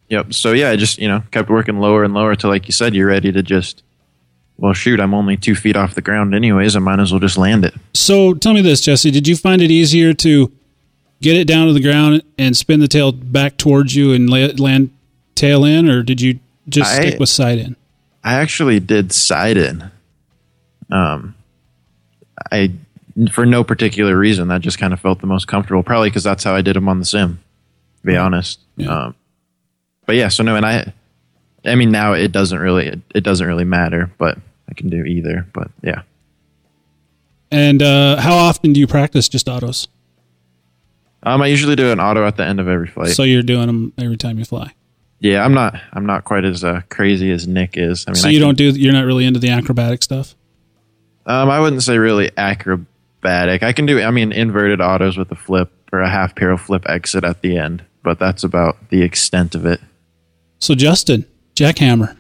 Yep. So yeah, I just you know kept working lower and lower till like you said, you're ready to just. Well, shoot, I'm only two feet off the ground anyways. I might as well just land it. So tell me this, Jesse. Did you find it easier to get it down to the ground and spin the tail back towards you and la- land tail in, or did you just I- stick with side in? I actually did side in. Um, I for no particular reason. That just kind of felt the most comfortable. Probably because that's how I did them on the sim. To be honest. Yeah. Um, but yeah. So no, and I. I mean, now it doesn't really it, it doesn't really matter, but I can do either. But yeah. And uh, how often do you practice just autos? Um, I usually do an auto at the end of every flight. So you're doing them every time you fly. yeah, I'm not I'm not quite as uh, crazy as Nick is. I mean, so you can- don't do you're not really into the acrobatic stuff. Um, I wouldn't say really acrobatic. I can do, I mean, inverted autos with a flip or a half parallel flip exit at the end, but that's about the extent of it. So Justin, jackhammer.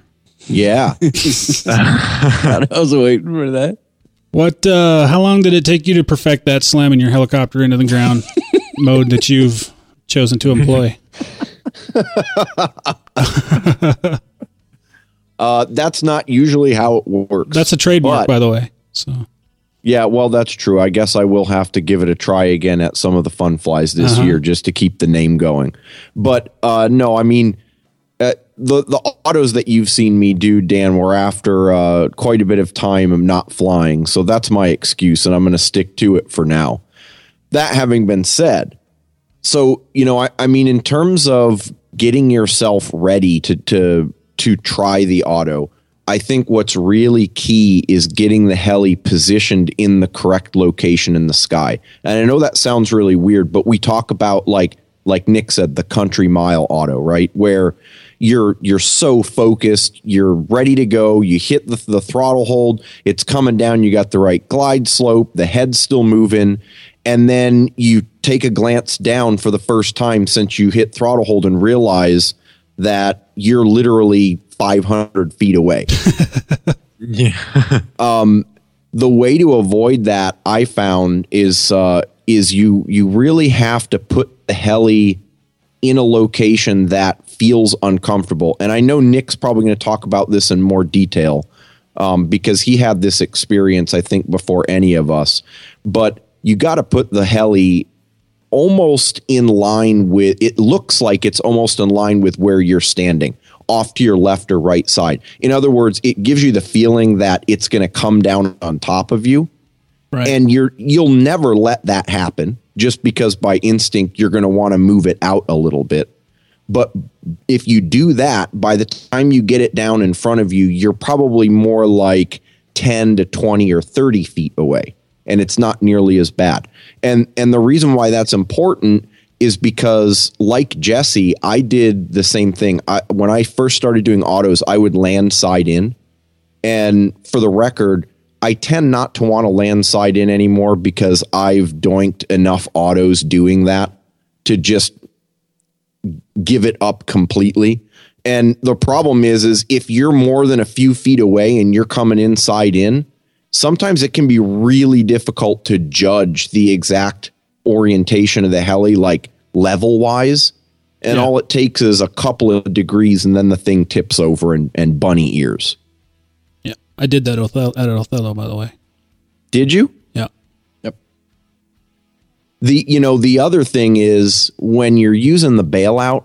Yeah. *laughs* *laughs* I was waiting for that. What? Uh, how long did it take you to perfect that slamming your helicopter into the ground *laughs* mode that you've chosen to employ? Uh, that's not usually how it works. That's a trademark, But- by the way. So Yeah, well, that's true. I guess I will have to give it a try again at some of the fun flies this Uh-huh. year just to keep the name going. But uh, no, I mean, the the autos that you've seen me do, Dan, were after uh, quite a bit of time of not flying. So that's my excuse, and I'm going to stick to it for now. That having been said, so you know, I, I mean, in terms of getting yourself ready to to to try the auto, I think what's really key is getting the heli positioned in the correct location in the sky. And I know that sounds really weird, but we talk about like like Nick said, the country mile auto, right? Where you're you're so focused, you're ready to go, you hit the, the throttle hold, it's coming down, you got the right glide slope, the head's still moving, and then you take a glance down for the first time since you hit throttle hold and realize that you're literally 500 feet away. *laughs* Yeah. um, the way to avoid that I found is uh, is you you really have to put the heli in a location that feels uncomfortable. And I know Nick's probably going to talk about this in more detail um, because he had this experience I think before any of us. But you got to put the heli almost in line with it looks like it's almost in line with where you're standing off to your left or right side in other words it gives you the feeling that it's going to come down on top of you right. and you're you'll never let that happen just because by instinct you're going to want to move it out a little bit. But if you do that by the time you get it down in front of you you're probably more like 10 to 20 or 30 feet away and it's not nearly as bad. And and the reason why that's important is because like jesse i did the same thing. I, when i first started doing autos i would land side in. And for the record, I tend not to want to land side in anymore because I've doinked enough autos doing that to just give it up completely. And the problem is, is if you're more than a few feet away and you're coming inside in, sometimes it can be really difficult to judge the exact orientation of the heli, like level wise. And Yeah. all it takes is a couple of degrees and then the thing tips over and, and bunny ears. Yeah, I did that Othello, at Othello, by the way. Did you? Yeah. Yep. The you know the other thing is when you're using the bailout,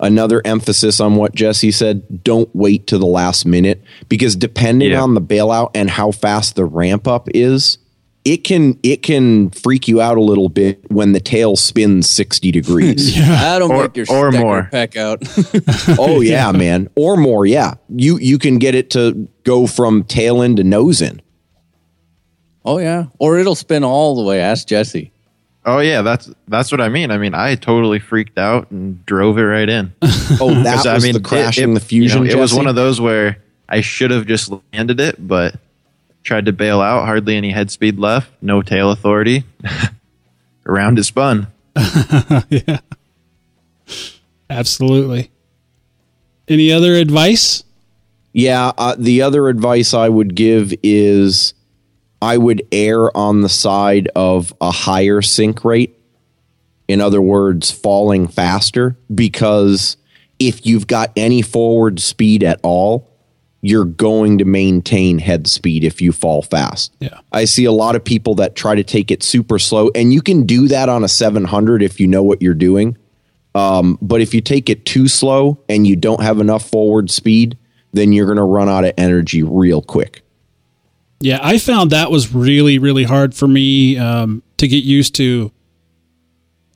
another emphasis on what Jesse said, don't wait to the last minute because depending Yeah. on the bailout and how fast the ramp up is, it can it can freak you out a little bit when the tail spins 60 degrees. *laughs* That'll Or- make your or more. peck out. *laughs* oh yeah, man. Or more, yeah. You you can get it to go from tail end to nose in. oh yeah, or it'll spin all the way. Ask Jesse. Oh yeah, that's that's what I mean. I mean, I totally freaked out and drove it right in. Oh, *laughs* that 'Cause, was the crashing it- the fusion. you know, it was one of those where I should have just landed it, but tried to bail out. Hardly any head speed left. No tail authority. *laughs* Around it spun. *laughs* yeah. Absolutely. Any other advice? Yeah, uh, the other advice I would give is I would err on the side of a higher sink rate. In other words, falling faster because if you've got any forward speed at all, you're going to maintain head speed if you fall fast. Yeah. I see a lot of people that try to take it super slow, and you can do that on a 700 if you know what you're doing. Um, but if you take it too slow and you don't have enough forward speed, then you're going to run out of energy real quick. Yeah, I found that was really, really hard for me um, to get used to.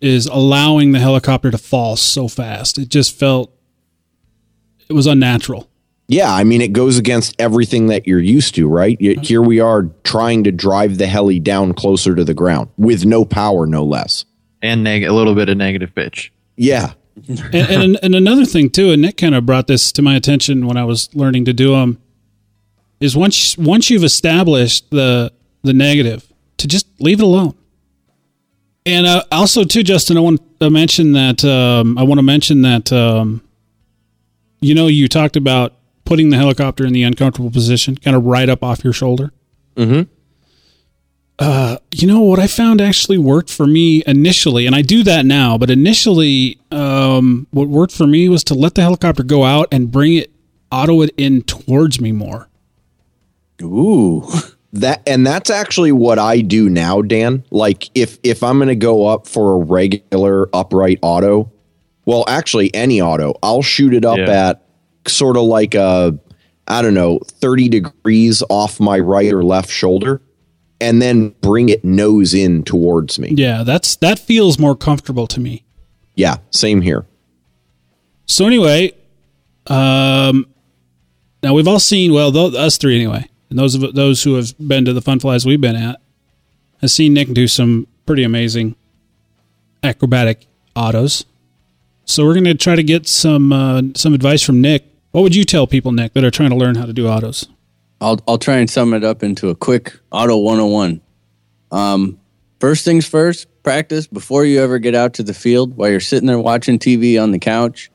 Is allowing the helicopter to fall so fast. It just felt it was unnatural. Yeah, I mean, it goes against everything that you're used to, right? Y- Here we are trying to drive the heli down closer to the ground with no power, no less. and neg- a little bit of negative pitch. Yeah. and, and and another thing too, and Nick kind of brought this to my attention when I was learning to do them, is once once you've established the the negative, to just leave it alone. And uh, also too, Justin, I want to mention that um, I want to mention that um, you know you talked about putting the helicopter in the uncomfortable position, kind of right up off your shoulder. Uh, you know what I found actually worked for me initially, and I do that now, but initially, um, what worked for me was to let the helicopter go out and bring it, auto it in towards me more. Ooh. *laughs* That and that's actually what I do now, Dan. Like if if I'm going to go up for a regular upright auto, well, actually any auto, I'll shoot it up Yeah. at sort of like a I don't know, 30 degrees off my right or left shoulder and then bring it nose in towards me. Yeah, that's that feels more comfortable to me. Yeah, same here. So anyway, um, now we've all seen well, th- us three anyway, and those of those who have been to the fun flies we've been at, have seen Nick do some pretty amazing acrobatic autos. So we're going to try to get some uh, some advice from Nick. What would you tell people, Nick, that are trying to learn how to do autos? I'll I'll try and sum it up into a quick auto 101. Um, first things first, practice before you ever get out to the field while you're sitting there watching TV on the couch.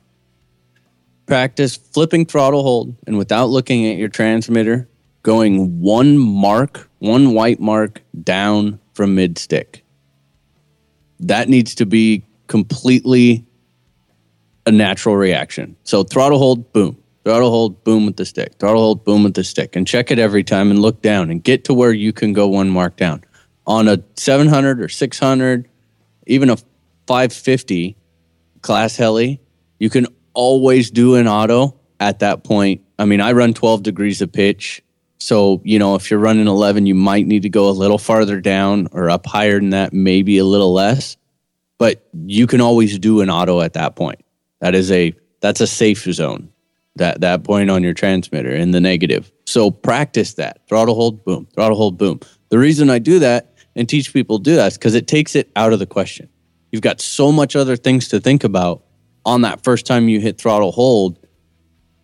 Practice flipping throttle hold and without looking at your transmitter, going one mark, one white mark down from mid stick. That needs to be completely a natural reaction. So throttle hold, boom. Throttle hold, boom with the stick. Throttle hold, boom with the stick. And check it every time and look down and get to where you can go one mark down. On a 700 or 600, even a 550 class heli, you can always do an auto at that point. I mean, I run 12 degrees of pitch. So, you know, if you're running 11, you might need to go a little farther down or up higher than that, maybe a little less. But you can always do an auto at that point. That is a that's a safe zone. That that point on your transmitter in the negative. So practice that. Throttle hold, boom. Throttle hold, boom. The reason I do that and teach people to do that is because it takes it out of the question. You've got so much other things to think about on that first time you hit throttle hold.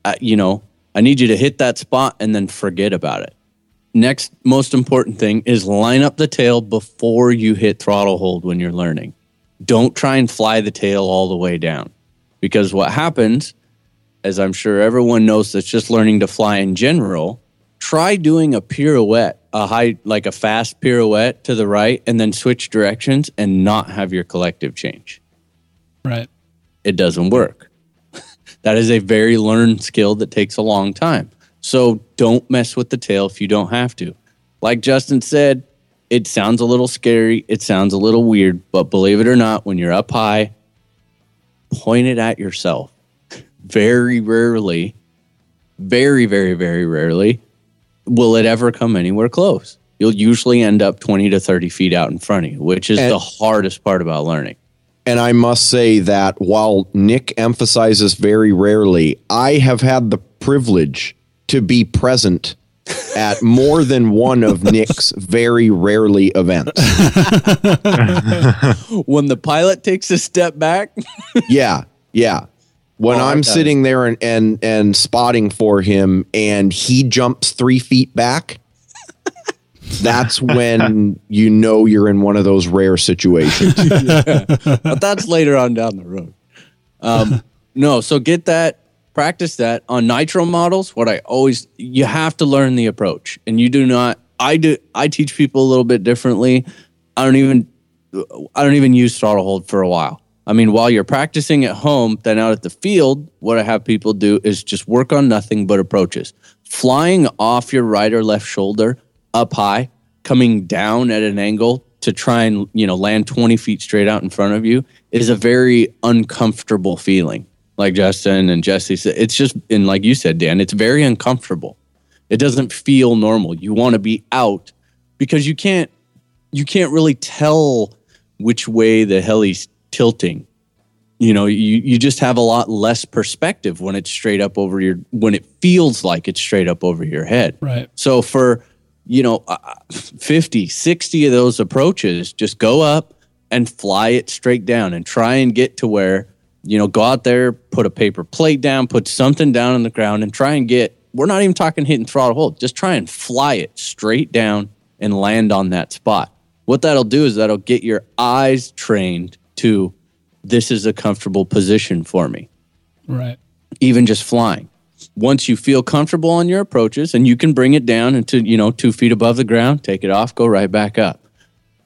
Uh, you know, I need you to hit that spot and then forget about it. Next most important thing is line up the tail before you hit throttle hold when you're learning. Don't try and fly the tail all the way down because what happens, as I'm sure everyone knows that's just learning to fly in general, try doing a pirouette, a high, like a fast pirouette to the right, and then switch directions and not have your collective change. Right. It doesn't work. *laughs* that is a very learned skill that takes a long time. So don't mess with the tail if you don't have to. Like Justin said, it sounds a little scary. It sounds a little weird, but believe it or not, when you're up high, point it at yourself. Very rarely, very, very, very rarely will it ever come anywhere close. You'll usually end up 20 to 30 feet out in front of you, which is And- the hardest part about learning. And I must say that while Nick emphasizes very rarely, I have had the privilege to be present at more than one of *laughs* Nick's very rarely events. *laughs* When the pilot takes a step back, *laughs* Yeah, yeah. When Oh, I'm I've sitting there and, and and spotting for him and he jumps three feet back, *laughs* that's when you know you're in one of those rare situations. *laughs* but that's later on down the road. Um, no, so get that, practice that on nitro models. What I always you have to learn the approach, and you do not. I do. I teach people a little bit differently. I don't even. I don't even use throttle hold for a while. I mean, while you're practicing at home, then out at the field, what I have people do is just work on nothing but approaches. Flying off your right or left shoulder up high, coming down at an angle to try and, you know, land 20 feet straight out in front of you is a very uncomfortable feeling. Like Justin and Jesse said, it's just, and like you said, Dan, it's very uncomfortable. It doesn't feel normal. You want to be out because you can't, you can't really tell which way the heli's tilting. You know, you, you just have a lot less perspective when it's straight up over your, when it feels like it's straight up over your head. Right. So for, you know, uh, 50, 60 of those approaches, just go up and fly it straight down and try and get to where, you know, go out there, put a paper plate down, put something down on the ground and try and get, we're not even talking hitting throttle hold, just try and fly it straight down and land on that spot. What that'll do is that'll get your eyes trained to this is a comfortable position for me Right. even just flying. Once you feel comfortable on your approaches and you can bring it down into, you know, two feet above the ground, take it off, go right back up.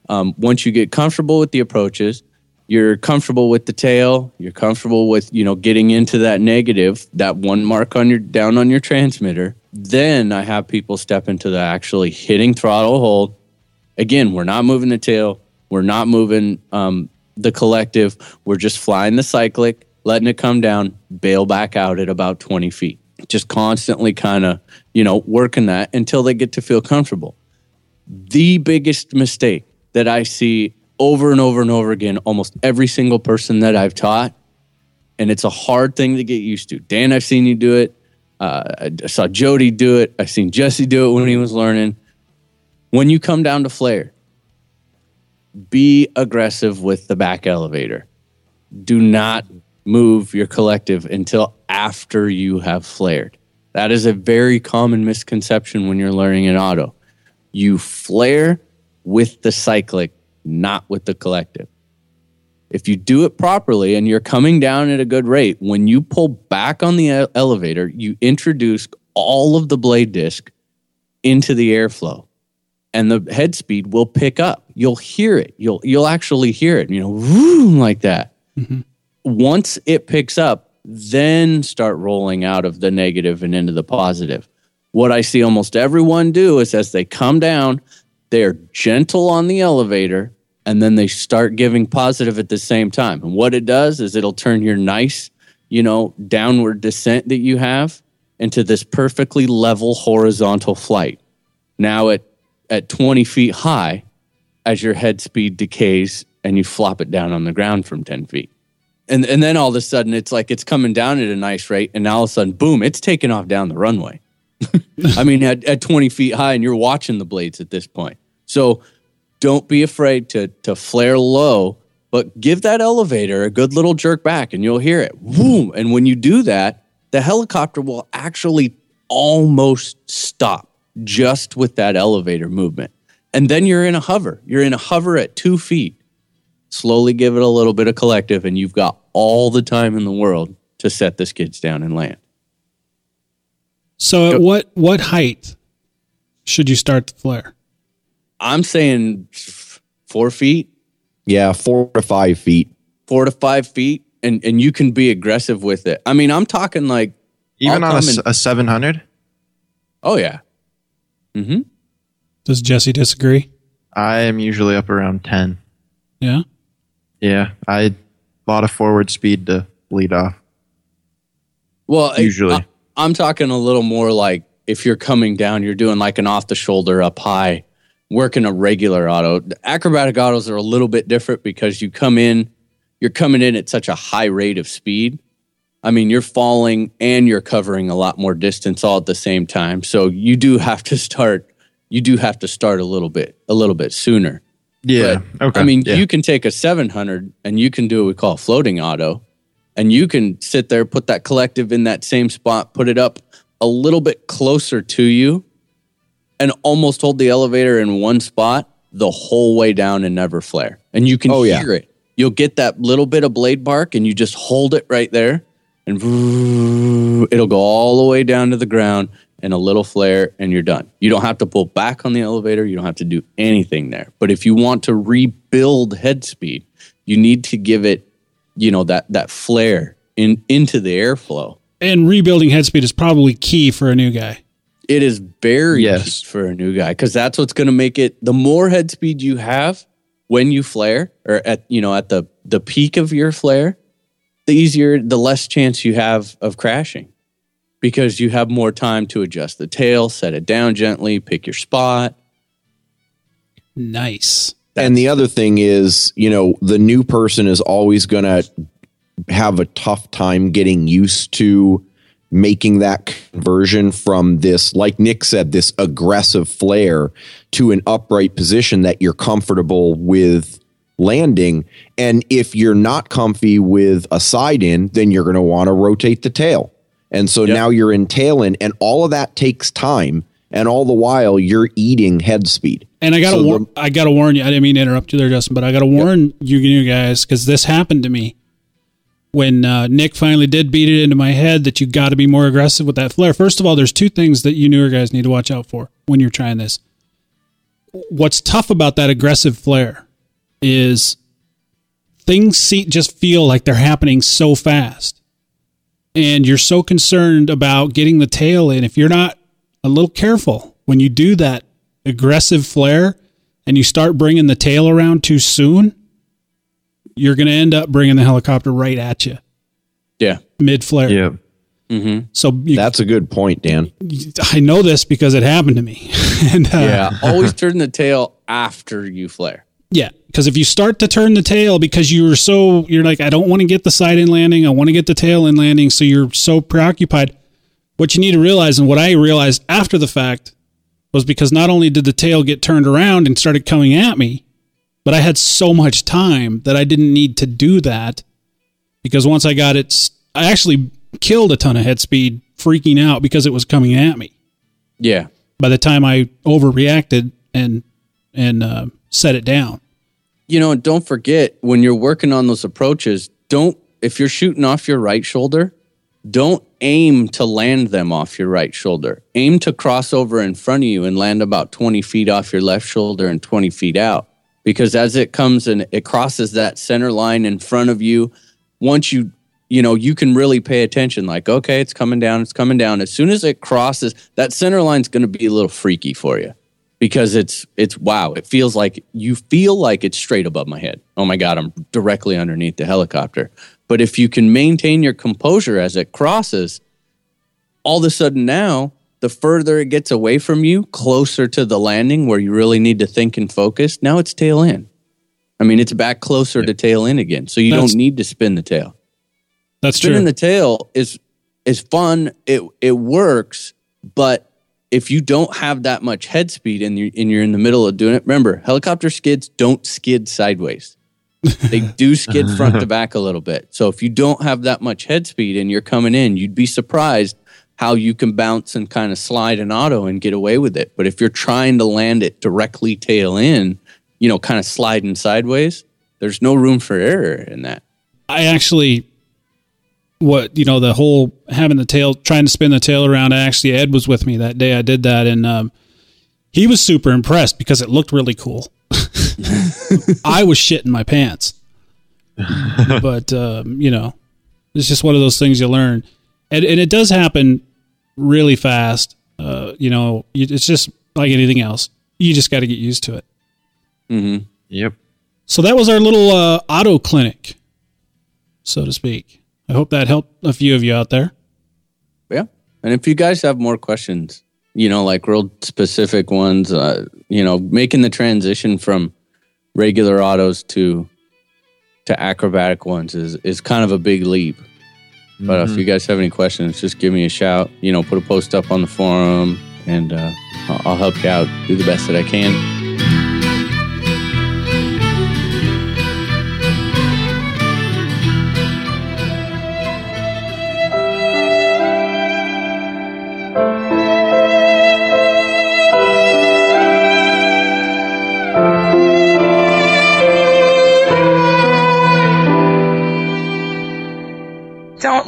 Um, once you get comfortable with the approaches, you're comfortable with the tail, you're comfortable with, you know, getting into that negative, that one mark on your down on your transmitter. Then I have people step into the actually hitting throttle hold. Again, we're not moving the tail, we're not moving um, the collective, we're just flying the cyclic, letting it come down, bail back out at about 20 feet. Just constantly kind of, you know, working that until they get to feel comfortable. The biggest mistake that I see over and over and over again, almost every single person that I've taught, and it's a hard thing to get used to. Dan, I've seen you do it. Uh, I saw Jody do it. I've seen Jesse do it when he was learning. When you come down to flare, be aggressive with the back elevator. Do not move your collective until after you have flared. That is a very common misconception when you're learning an auto. You flare with the cyclic, not with the collective. If you do it properly and you're coming down at a good rate, when you pull back on the elevator, you introduce all of the blade disc into the airflow and the head speed will pick up. You'll hear it. You'll you'll actually hear it, you know, vroom, like that. Mm-hmm. Once it picks up, then start rolling out of the negative and into the positive. What I see almost everyone do is as they come down, they're gentle on the elevator and then they start giving positive at the same time. And what it does is it'll turn your nice, you know, downward descent that you have into this perfectly level horizontal flight. Now at at 20 feet high, as your head speed decays and you flop it down on the ground from 10 feet. And and then all of a sudden it's like it's coming down at a nice rate, and all of a sudden, boom, it's taking off down the runway. *laughs* I mean, at, at 20 feet high, and you're watching the blades at this point. So don't be afraid to to flare low, but give that elevator a good little jerk back, and you'll hear it. Boom. And when you do that, the helicopter will actually almost stop just with that elevator movement. And then you're in a hover. You're in a hover at two feet. Slowly give it a little bit of collective, and you've got all the time in the world to set the skids down and land. So at Go- what what height should you start the flare? I'm saying f- four feet, Yeah, four to five feet. four to five feet, and, and you can be aggressive with it. I mean, I'm talking like, Even I'll on a, come and- a 700, oh, yeah. Mm-hmm. Does Jesse disagree? I am usually up around 10. Yeah. Yeah, I a lot of forward speed to lead off. Well, Usually. I, I'm talking a little more like if you're coming down, you're doing like an off the shoulder up high, working a regular auto. The acrobatic autos are a little bit different because you come in, you're coming in at such a high rate of speed. I mean, you're falling and you're covering a lot more distance all at the same time. So you do *laughs* have to start. You do have to start a little bit, a little bit sooner. Yeah. But, okay. I mean, yeah. you can take a 700 and you can do what we call floating auto, and you can sit there, put that collective in that same spot, put it up a little bit closer to you, and almost hold the elevator in one spot the whole way down and never flare. And you can Oh, yeah. hear it. You'll get that little bit of blade bark, and you just hold it right there, and it'll go all the way down to the ground and a little flare, and you're done. You don't have to pull back on the elevator. You don't have to do anything there. But if you want to rebuild head speed, you need to give it, you know, that that flare in into the airflow. And rebuilding head speed is probably key for a new guy. It is very Yes. key for a new guy because that's what's going to make it. The more head speed you have, when you flare or at you know at the the peak of your flare, the easier the less chance you have of crashing because you have more time to adjust the tail, set it down gently, pick your spot. Nice. and the other thing is, you know, the new person is always going to have a tough time getting used to making that conversion from this, like Nick said, this aggressive flare to an upright position that you're comfortable with landing. And if you're not comfy with a side in, then you're going to want to rotate the tail. And so now you're in tail in, and all of that takes time. And all the while, you're eating head speed. And I gotta So war- the- I gotta warn you. I didn't mean to interrupt you there, Justin, but I gotta warn you, you guys because this happened to me when uh, Nick finally did beat it into my head that you got to be more aggressive with that flare. First of all, there's two things that you newer guys need to watch out for when you're trying this. What's tough about that aggressive flare is things see, just feel like they're happening so fast, and you're so concerned about getting the tail in. If you're not a little careful when you do that aggressive flare and you start bringing the tail around too soon, you're going to end up bringing the helicopter right at you Yeah. mid flare. Yeah. So you, That's a good point, Dan. I know this because it happened to me. *laughs* and uh, Yeah. Always turn the tail after you flare. Yeah, because if you start to turn the tail because you're so you're like I don't want to get the side in landing, I want to get the tail in landing, so you're so preoccupied. What you need to realize, and what I realized after the fact, was because not only did the tail get turned around and started coming at me, but I had so much time that I didn't need to do that because once I got it, I actually killed a ton of head speed freaking out because it was coming at me. Yeah. By the time I overreacted and and uh, set it down. You know, don't forget when you're working on those approaches, don't, if you're shooting off your right shoulder, don't aim to land them off your right shoulder. Aim to cross over in front of you and land about 20 feet off your left shoulder and 20 feet out. Because as it comes and it crosses that center line in front of you, once you, you know, you can really pay attention like, okay, it's coming down, it's coming down. As soon as it crosses, that center line's going to be a little freaky for you because it's it's wow it feels like you feel like it's straight above my head oh my god i'm directly underneath the helicopter but if you can maintain your composure as it crosses all of a sudden now the further it gets away from you closer to the landing where you really need to think and focus now it's tail in i mean it's back closer to tail in again so you That's- don't need to spin the tail That's true. spinning true. the tail is is fun. It it works, but if you don't have that much head speed and you and you're in the middle of doing it, remember helicopter skids don't skid sideways. *laughs* they do skid front to back a little bit. So if you don't have that much head speed and you're coming in, you'd be surprised how you can bounce and kind of slide an auto and get away with it. But if you're trying to land it directly tail in, you know, kind of sliding sideways, there's no room for error in that. I actually, what you know, the whole having the tail, trying to spin the tail around. Actually, Ed was with me that day. I did that, and um, he was super impressed because it looked really cool. *laughs* I was shitting my pants, *laughs* but um, you know, it's just one of those things you learn, and, and it does happen really fast. Uh, you know, you, it's just like anything else. You just got to get used to it. Mm-hmm. Yep. So that was our little uh, auto clinic, so to speak. I hope that helped a few of you out there. Yeah. And if you guys have more questions, you know, like real specific ones, uh, you know, making the transition from regular autos to to acrobatic ones is is kind of a big leap. But if you guys have any questions, just give me a shout. You know, put a post up on the forum, and uh, I'll I'll help you out. Do the best that I can.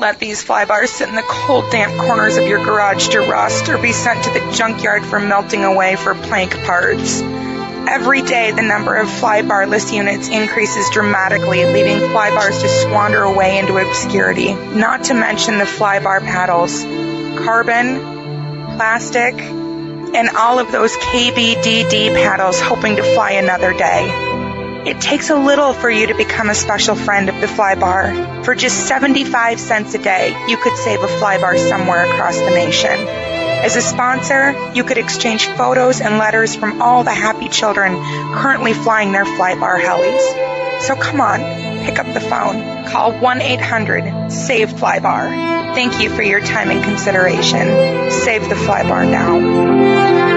Let these flybars sit in the cold, damp corners of your garage to rust or be sent to the junkyard for melting away for plank parts. Every day, the number of flybarless units increases dramatically, leaving flybars to squander away into obscurity. Not to mention the flybar paddles, carbon, plastic, and all of those KBDD paddles hoping to fly another day. It takes a little for you to become a special friend of the Flybar. For just 75 cents a day, you could save a Flybar somewhere across the nation. As a sponsor, you could exchange photos and letters from all the happy children currently flying their Flybar helis. So come on, pick up the phone. Call 1 800 SAVE FLYBAR. Thank you for your time and consideration. Save the Flybar now.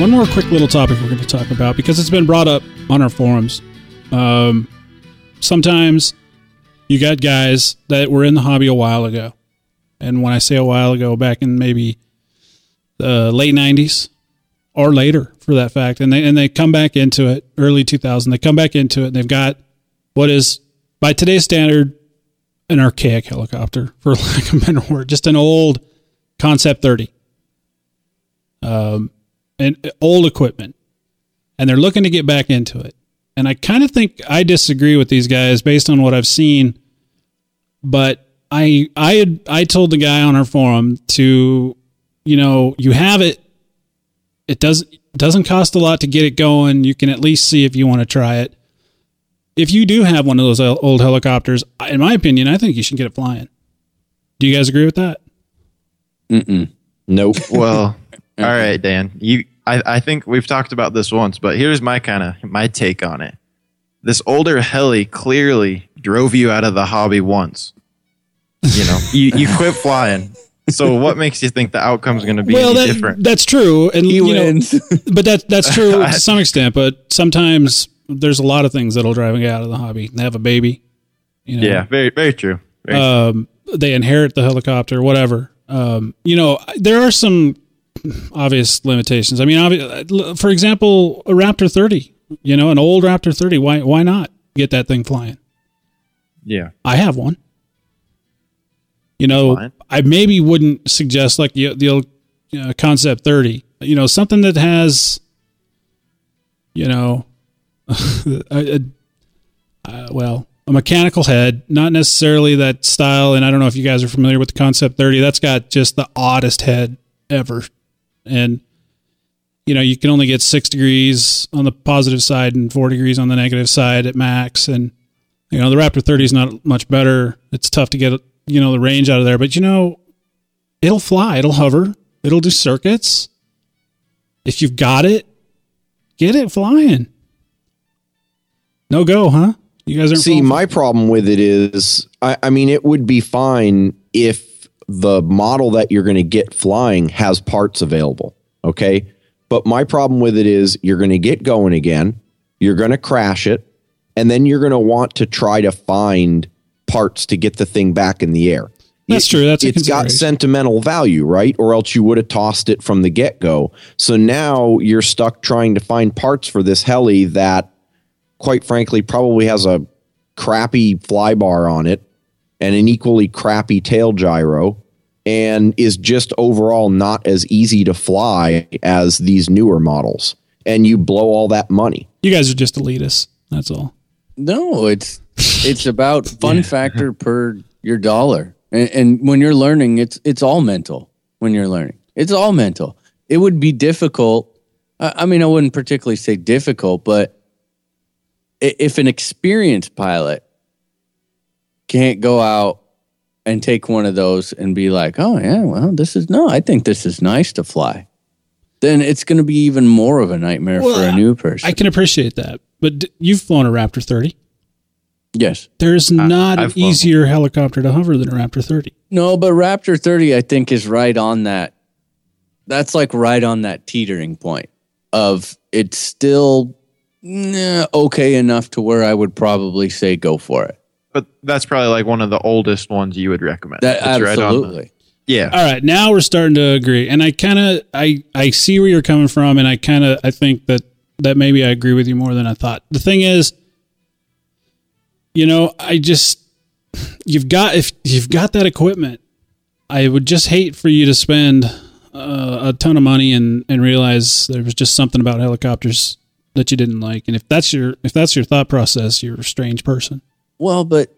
One more quick little topic we're going to talk about because it's been brought up on our forums. Um, sometimes you got guys that were in the hobby a while ago. And when I say a while ago, back in maybe the late 90s or later for that fact, and they, and they come back into it, early 2000, they come back into it and they've got what is, by today's standard, an archaic helicopter, *laughs* for lack of a better word, just an old Concept 30. Um, and uh, old equipment and they're looking to get back into it. And I kind of think I disagree with these guys based on what I've seen. But I I had I told the guy on our forum to you know, you have it it doesn't doesn't cost a lot to get it going. You can at least see if you want to try it. If you do have one of those old helicopters, in my opinion, I think you should get it flying. Do you guys agree with that? Mm-mm. Nope. Well, *laughs* all right, Dan. You, I, I think we've talked about this once, but here's my kind of my take on it. This older heli clearly drove you out of the hobby once. You know, you, you quit flying. So what makes you think the outcome's going to be well, any that, different? that's true, and He you wins. know, *laughs* but that that's true *laughs* to some extent. But sometimes there's a lot of things that'll drive a guy out of the hobby. They have a baby, you know, yeah, very very true. Very true. um, they inherit the helicopter, whatever. Um, you know, there are some obvious limitations. I mean, obvi- for example, a Raptor 30, you know, an old Raptor 30. Why why not get that thing flying? yeah. I have one. You know, Fine. I maybe wouldn't suggest like the the old uh, concept 30. You know, something that has you know *laughs* a, a, uh, well, a mechanical head, not necessarily that style and I don't know if you guys are familiar with the concept 30. That's got just the oddest head ever. And you know, you can only get 6 degrees on the positive side and 4 degrees on the negative side at max and you know, the Raptor 30 is not much better. It's tough to get, you know, the range out of there, but you know, it'll fly, it'll hover, it'll do circuits. If you've got it, get it flying. No go, huh? You guys aren't See, my problem with it is, I, I mean, it would be fine if the model that you're going to get flying has parts available. Okay. But my problem with it is you're going to get going again, you're going to crash it, and then you're going to want to try to find parts to get the thing back in the air. That's It- true. That's it's got sentimental value, right? Or else you would have tossed it from the get go. So now you're stuck trying to find parts for this heli that, quite frankly, probably has a crappy flybar on it and an equally crappy tail gyro and is just overall not as easy to fly as these newer models. And you blow all that money. you guys are just elitists. That's all. No, it's it's about *laughs* fun factor per your dollar, and, and when you're learning, it's it's all mental. When you're learning, it's all mental. It would be difficult. I, I mean, I wouldn't particularly say difficult, but if an experienced pilot can't go out and take one of those and be like, "Oh yeah, well, this is no, I think this is nice to fly," then it's going to be even more of a nightmare for a new person. I can appreciate that. But d- you've flown a Raptor 30. yes. There's not an I've flown. easier helicopter to hover than a Raptor 30. No, but Raptor 30, I think, is right on that. That's like right on that teetering point of it's still nah, okay enough to where I would probably say go for it. But that's probably like one of the oldest ones you would recommend. That It's right the- absolutely. yeah. All right, now we're starting to agree, and I kind of I I see where you're coming from, and I kind of I think that that maybe I agree with you more than I thought. The thing is, you know, I just you've got if you've got that equipment, I would just hate for you to spend uh, a ton of money and and realize there was just something about helicopters that you didn't like. And if that's your if that's your thought process, you're a strange person. Well, but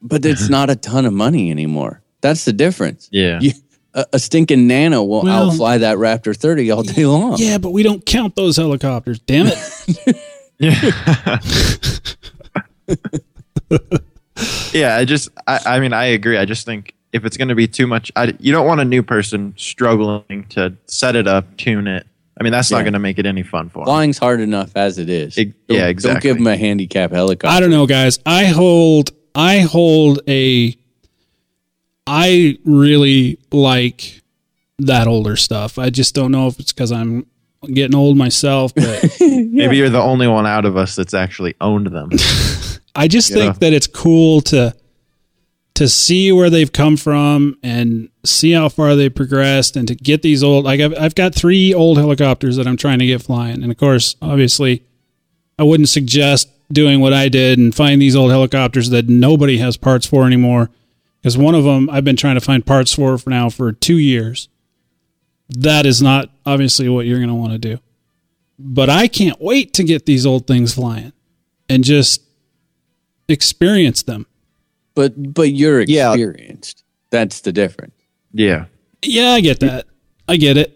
but it's mm-hmm. not a ton of money anymore. That's the difference. Yeah. You, a, a stinking nano will Well- outfly that Raptor 30 all day long. Yeah, but we don't count those helicopters. Damn it. yeah, *laughs* yeah, I just, I, I mean, I agree. I just think if it's going to be too much, I, you don't want a new person struggling to set it up, tune it. I mean, that's Yeah. not going to make it any fun for them. Flying's hard enough as it is. Ex- Don't- yeah, Don't give them a handicap helicopter. I don't know, guys. I hold I hold a I really like that older stuff. I just don't know if it's because I'm getting old myself, but *laughs* Maybe you're the only one out of us that's actually owned them. *laughs* I just Yeah. think that it's cool to to see where they've come from and see how far they progressed and to get these old like I've, I've got three old helicopters that I'm trying to get flying. And of course obviously I wouldn't suggest doing what I did and find these old helicopters that nobody has parts for anymore. Because one of them I've been trying to find parts for for now for 2 years. That is not obviously what you're going to want to do. But I can't wait to get these old things flying and just experience them. But but you're Yeah. experienced. That's the difference. yeah. Yeah, I get that. I get it.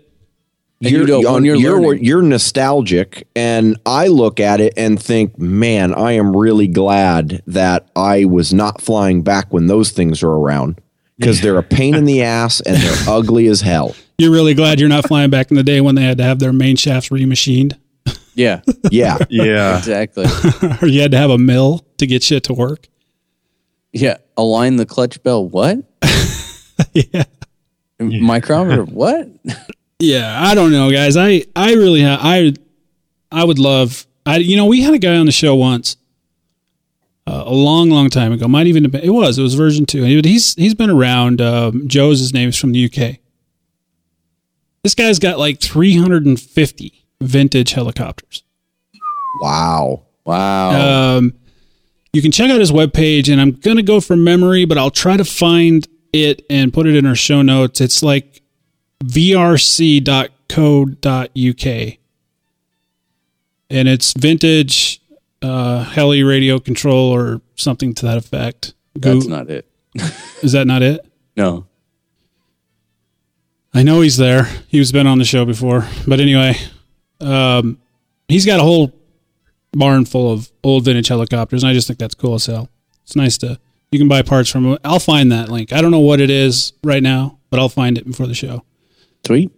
And you you're, don't- on- you're you're, learning- you're nostalgic and i look at it and think man i am really glad that i was not flying back when those things are around because they're a pain in the *laughs* ass and they're ugly as hell You're really glad you're not flying back in the day when they had to have their main shafts remachined, Yeah, yeah *laughs* Yeah. exactly. *laughs* or you had to have a mill to get shit to work. Yeah, align the clutch bell. What? *laughs* yeah, Micrometer. What? *laughs* yeah. I don't know, guys. I I really ha- I I would love. I you know we had a guy on the show once. Uh, a long, long time ago. Might even have been, it was. It was version two. But he's he's been around. Um, Joe's his name is from the UK. This guy's got like 350 vintage helicopters. wow Wow. Um, you can check out his webpage, and I'm going to go from memory, but I'll try to find it and put it in our show notes. It's like vrc.co.uk. And it's vintage uh, heli radio control or something to that effect. That's not it. *laughs* Is that not it? No. I know he's there. He's been on the show before. But anyway, um, he's got a whole barn full of old vintage helicopters, and I just think that's cool as hell. It's nice to you can buy parts from. I'll find that link. I don't know what it is right now, but I'll find it before the show. Sweet.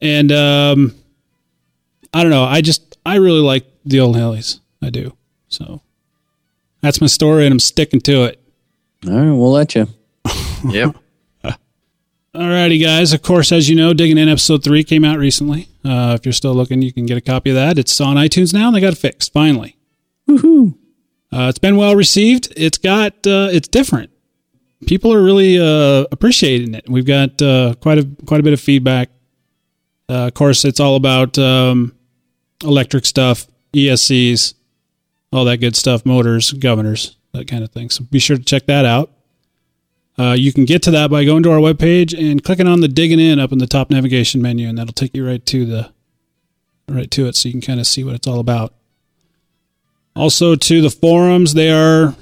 And um, I don't know. I just I really like the old helis. I do. So that's my story, and I'm sticking to it. All right, we'll let you. Yep. *laughs* All righty, guys. Of course, as you know, Digging In episode three came out recently. Uh, if you're still looking, you can get a copy of that. It's on iTunes now, and they got it fixed finally. Woohoo! Uh, it's been well received. It's got uh, it's different. People are really uh, appreciating it. We've got uh, quite a quite a bit of feedback. Uh, of course, it's all about um, electric stuff, ESCs, all that good stuff, motors, governors, that kind of thing. So be sure to check that out. Uh, you can get to that by going to our webpage and clicking on the digging in up in the top navigation menu, and that'll take you right to the right to it, so you can kind of see what it's all about. Also, to the forums, they are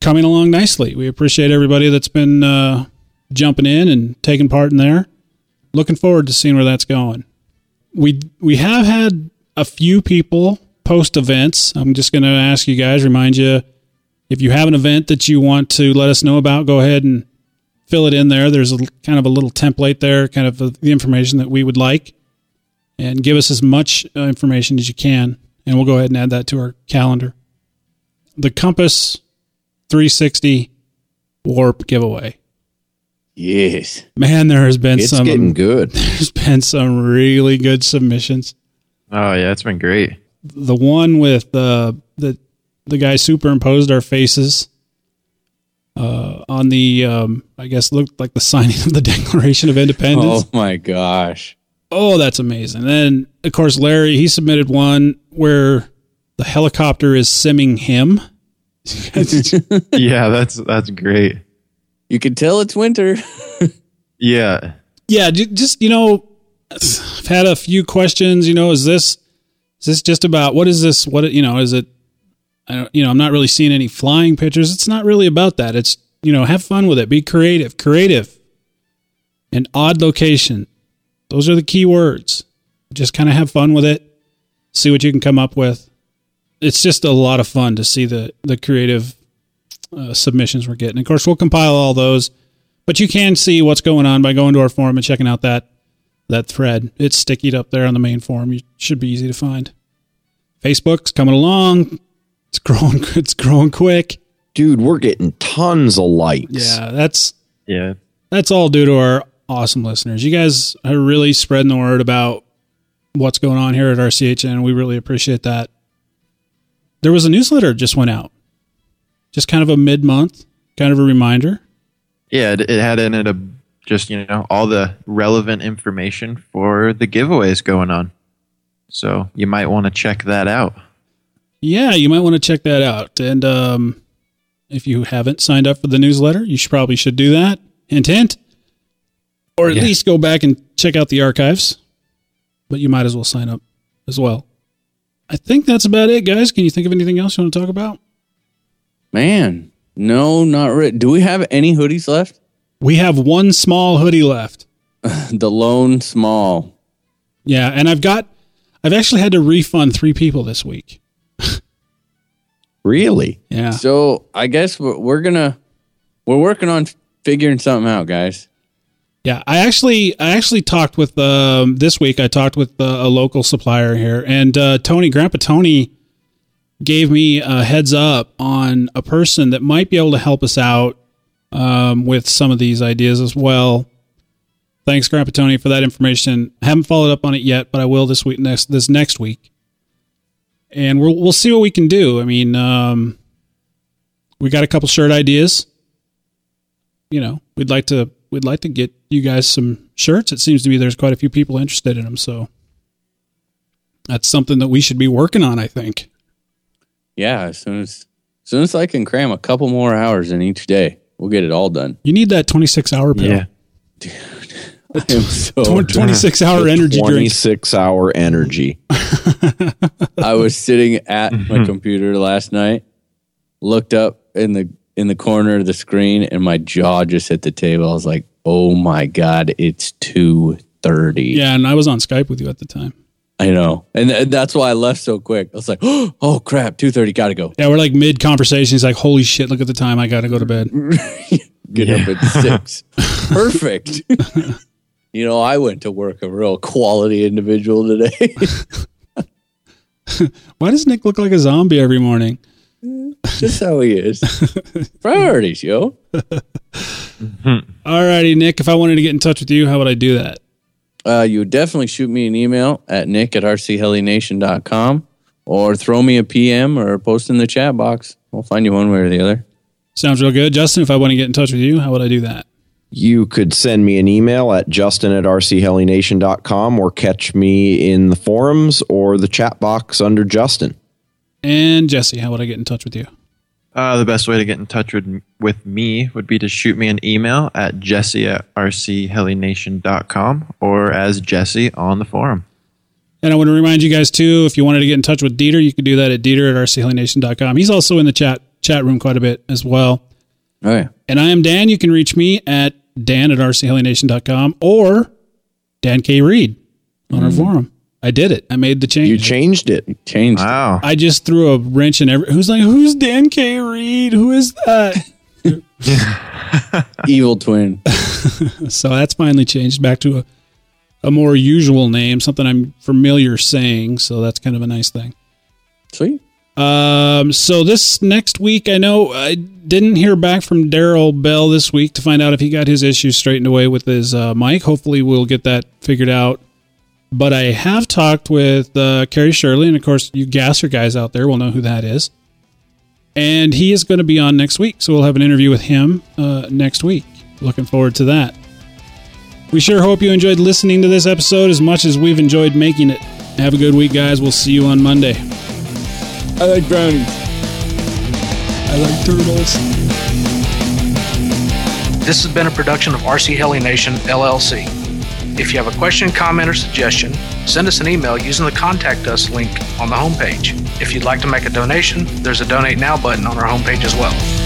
coming along nicely. We appreciate everybody that's been uh, jumping in and taking part in there. Looking forward to seeing where that's going. We we have had a few people post events. I'm just going to ask you guys, remind you if you have an event that you want to let us know about, go ahead and fill it in there. There's a kind of a little template there, kind of the information that we would like, and give us as much uh, information as you can, and we'll go ahead and add that to our calendar. The Compass 360 Warp giveaway. Yes. Man, there has been it's some getting *laughs* good there's been some really good submissions. Oh yeah, it's been great. The one with uh, the the guy superimposed our faces uh, on the um, I guess looked like the *laughs* signing of the Declaration of Independence. Oh my gosh. Oh, that's amazing. And Then of course Larry he submitted one where the helicopter is simming him. *laughs* yeah, that's that's great. You can tell it's winter. *laughs* Yeah. yeah, just you know, I've had a few questions. You know, is this Is this just about what is this? What you know? Is it? I. You know, I'm not really seeing any flying pictures. It's not really about that. It's you know, have fun with it. Be creative. Creative. An odd location. Those are the key words. Just kind of have fun with it. See what you can come up with. It's just a lot of fun to see the the creative uh, submissions we're getting. Of course, we'll compile all those, but you can see what's going on by going to our forum and checking out that that thread. It's stickied up there on the main forum. You should be easy to find. Facebook's coming along. It's growing. *laughs* It's growing quick. Dude, we're getting tons of likes. Yeah, that's Yeah. that's all due to our awesome listeners. You guys are really spreading the word about what's going on here at RCHN. We really appreciate that. There was a newsletter just went out, just kind of a mid month, kind of a reminder. Yeah, it, it had in it a just you know all the relevant information for the giveaways going on. So you might want to check that out. Yeah, you might want to check that out. And um, if you haven't signed up for the newsletter, you should probably should do that. Hint, hint. Or at Yeah. least go back and check out the archives. But you might as well sign up as well. I think that's about it, guys. Can you think of anything else you want to talk about? Man, no, not really. Do we have any hoodies left? We have one small hoodie left. *laughs* The lone small. Yeah, and I've got I've actually had to refund three people this week. Really? Yeah. So I guess we're, we're gonna we're working on figuring something out, guys. Yeah, I actually I actually talked with um, this week. I talked with uh, a local supplier here, and uh, Tony Grandpa Tony gave me a heads up on a person that might be able to help us out um, with some of these ideas as well. Thanks, Grandpa Tony, for that information. I haven't followed up on it yet, but I will this week next this next week, and we'll we'll see what we can do. I mean, um, we got a couple shirt ideas. You know, we'd like to we'd like to get you guys some shirts. It seems to me there's quite a few people interested in them, so that's something that we should be working on. I think. Yeah, as soon as as soon as I can cram a couple more hours in each day, we'll get it all done. You need that 26 hour pill. I am *laughs* so Tw- 26 hour energy drink. 26 hour energy. I was sitting at my mm-hmm. computer last night, looked up in the in the corner of the screen, and my jaw just hit the table. I was like, "Oh my god, it's two thirty. Yeah, and I was on Skype with you at the time. I know, and th- that's why I left so quick. I was like, *gasps* "Oh crap, two thirty, gotta go." Yeah, we're like mid conversation. He's like, "Holy shit! Look at the time. I got to go to bed." *laughs* Get up at six. *laughs* Perfect. *laughs* you know, I went to work a real quality individual today. *laughs* *laughs* Why does Nick look like a zombie every morning? Just how he is. *laughs* Priorities, yo. Alrighty, Nick. If I wanted to get in touch with you, how would I do that? uh, you would definitely shoot me an email at nick at rchelination.com or throw me a PM or post in the chat box. We'll find you one way or the other. Sounds real good, Justin. If I want to get in touch with you, how would I do that? You could send me an email at justin at rchelination.com or catch me in the forums or the chat box under Justin. And Jesse, how would I get in touch with you? Uh, the best way to get in touch with, with me would be to shoot me an email at jesse at rchelination.com or as Jesse on the forum. And I want to remind you guys too, if you wanted to get in touch with Dieter, you could do that at Dieter at rchelination.com. He's also in the chat chat room quite a bit as well. Oh, yeah. And I am Dan. You can reach me at dan at rchelination.com or Dan K. Reed on our hmm. forum. I did it. I made the change. You changed it. Changed. Wow. I just threw a wrench in every. Who's like, who's Dan K. Reed? Who is that? *laughs* Evil twin. *laughs* so that's finally changed back to a, a more usual name, something I'm familiar saying. So that's kind of a nice thing. Sweet. Um, so this next week, I know I didn't hear back from Daryl Bell this week to find out if he got his issues straightened away with his uh, mic. Hopefully, we'll get that figured out. But I have talked with uh, Kerry Shirley, and of course, you Gasser guys out there will know who that is. And he is going to be on next week, so we'll have an interview with him uh, next week. Looking forward to that. We sure hope you enjoyed listening to this episode as much as we've enjoyed making it. Have a good week, guys. We'll see you on Monday. I like brownies. I like turtles. This has been a production of RC Heli Nation, LLC. If you have a question, comment, or suggestion, send us an email using the Contact Us link on the homepage. If you'd like to make a donation, there's a Donate Now button on our homepage as well.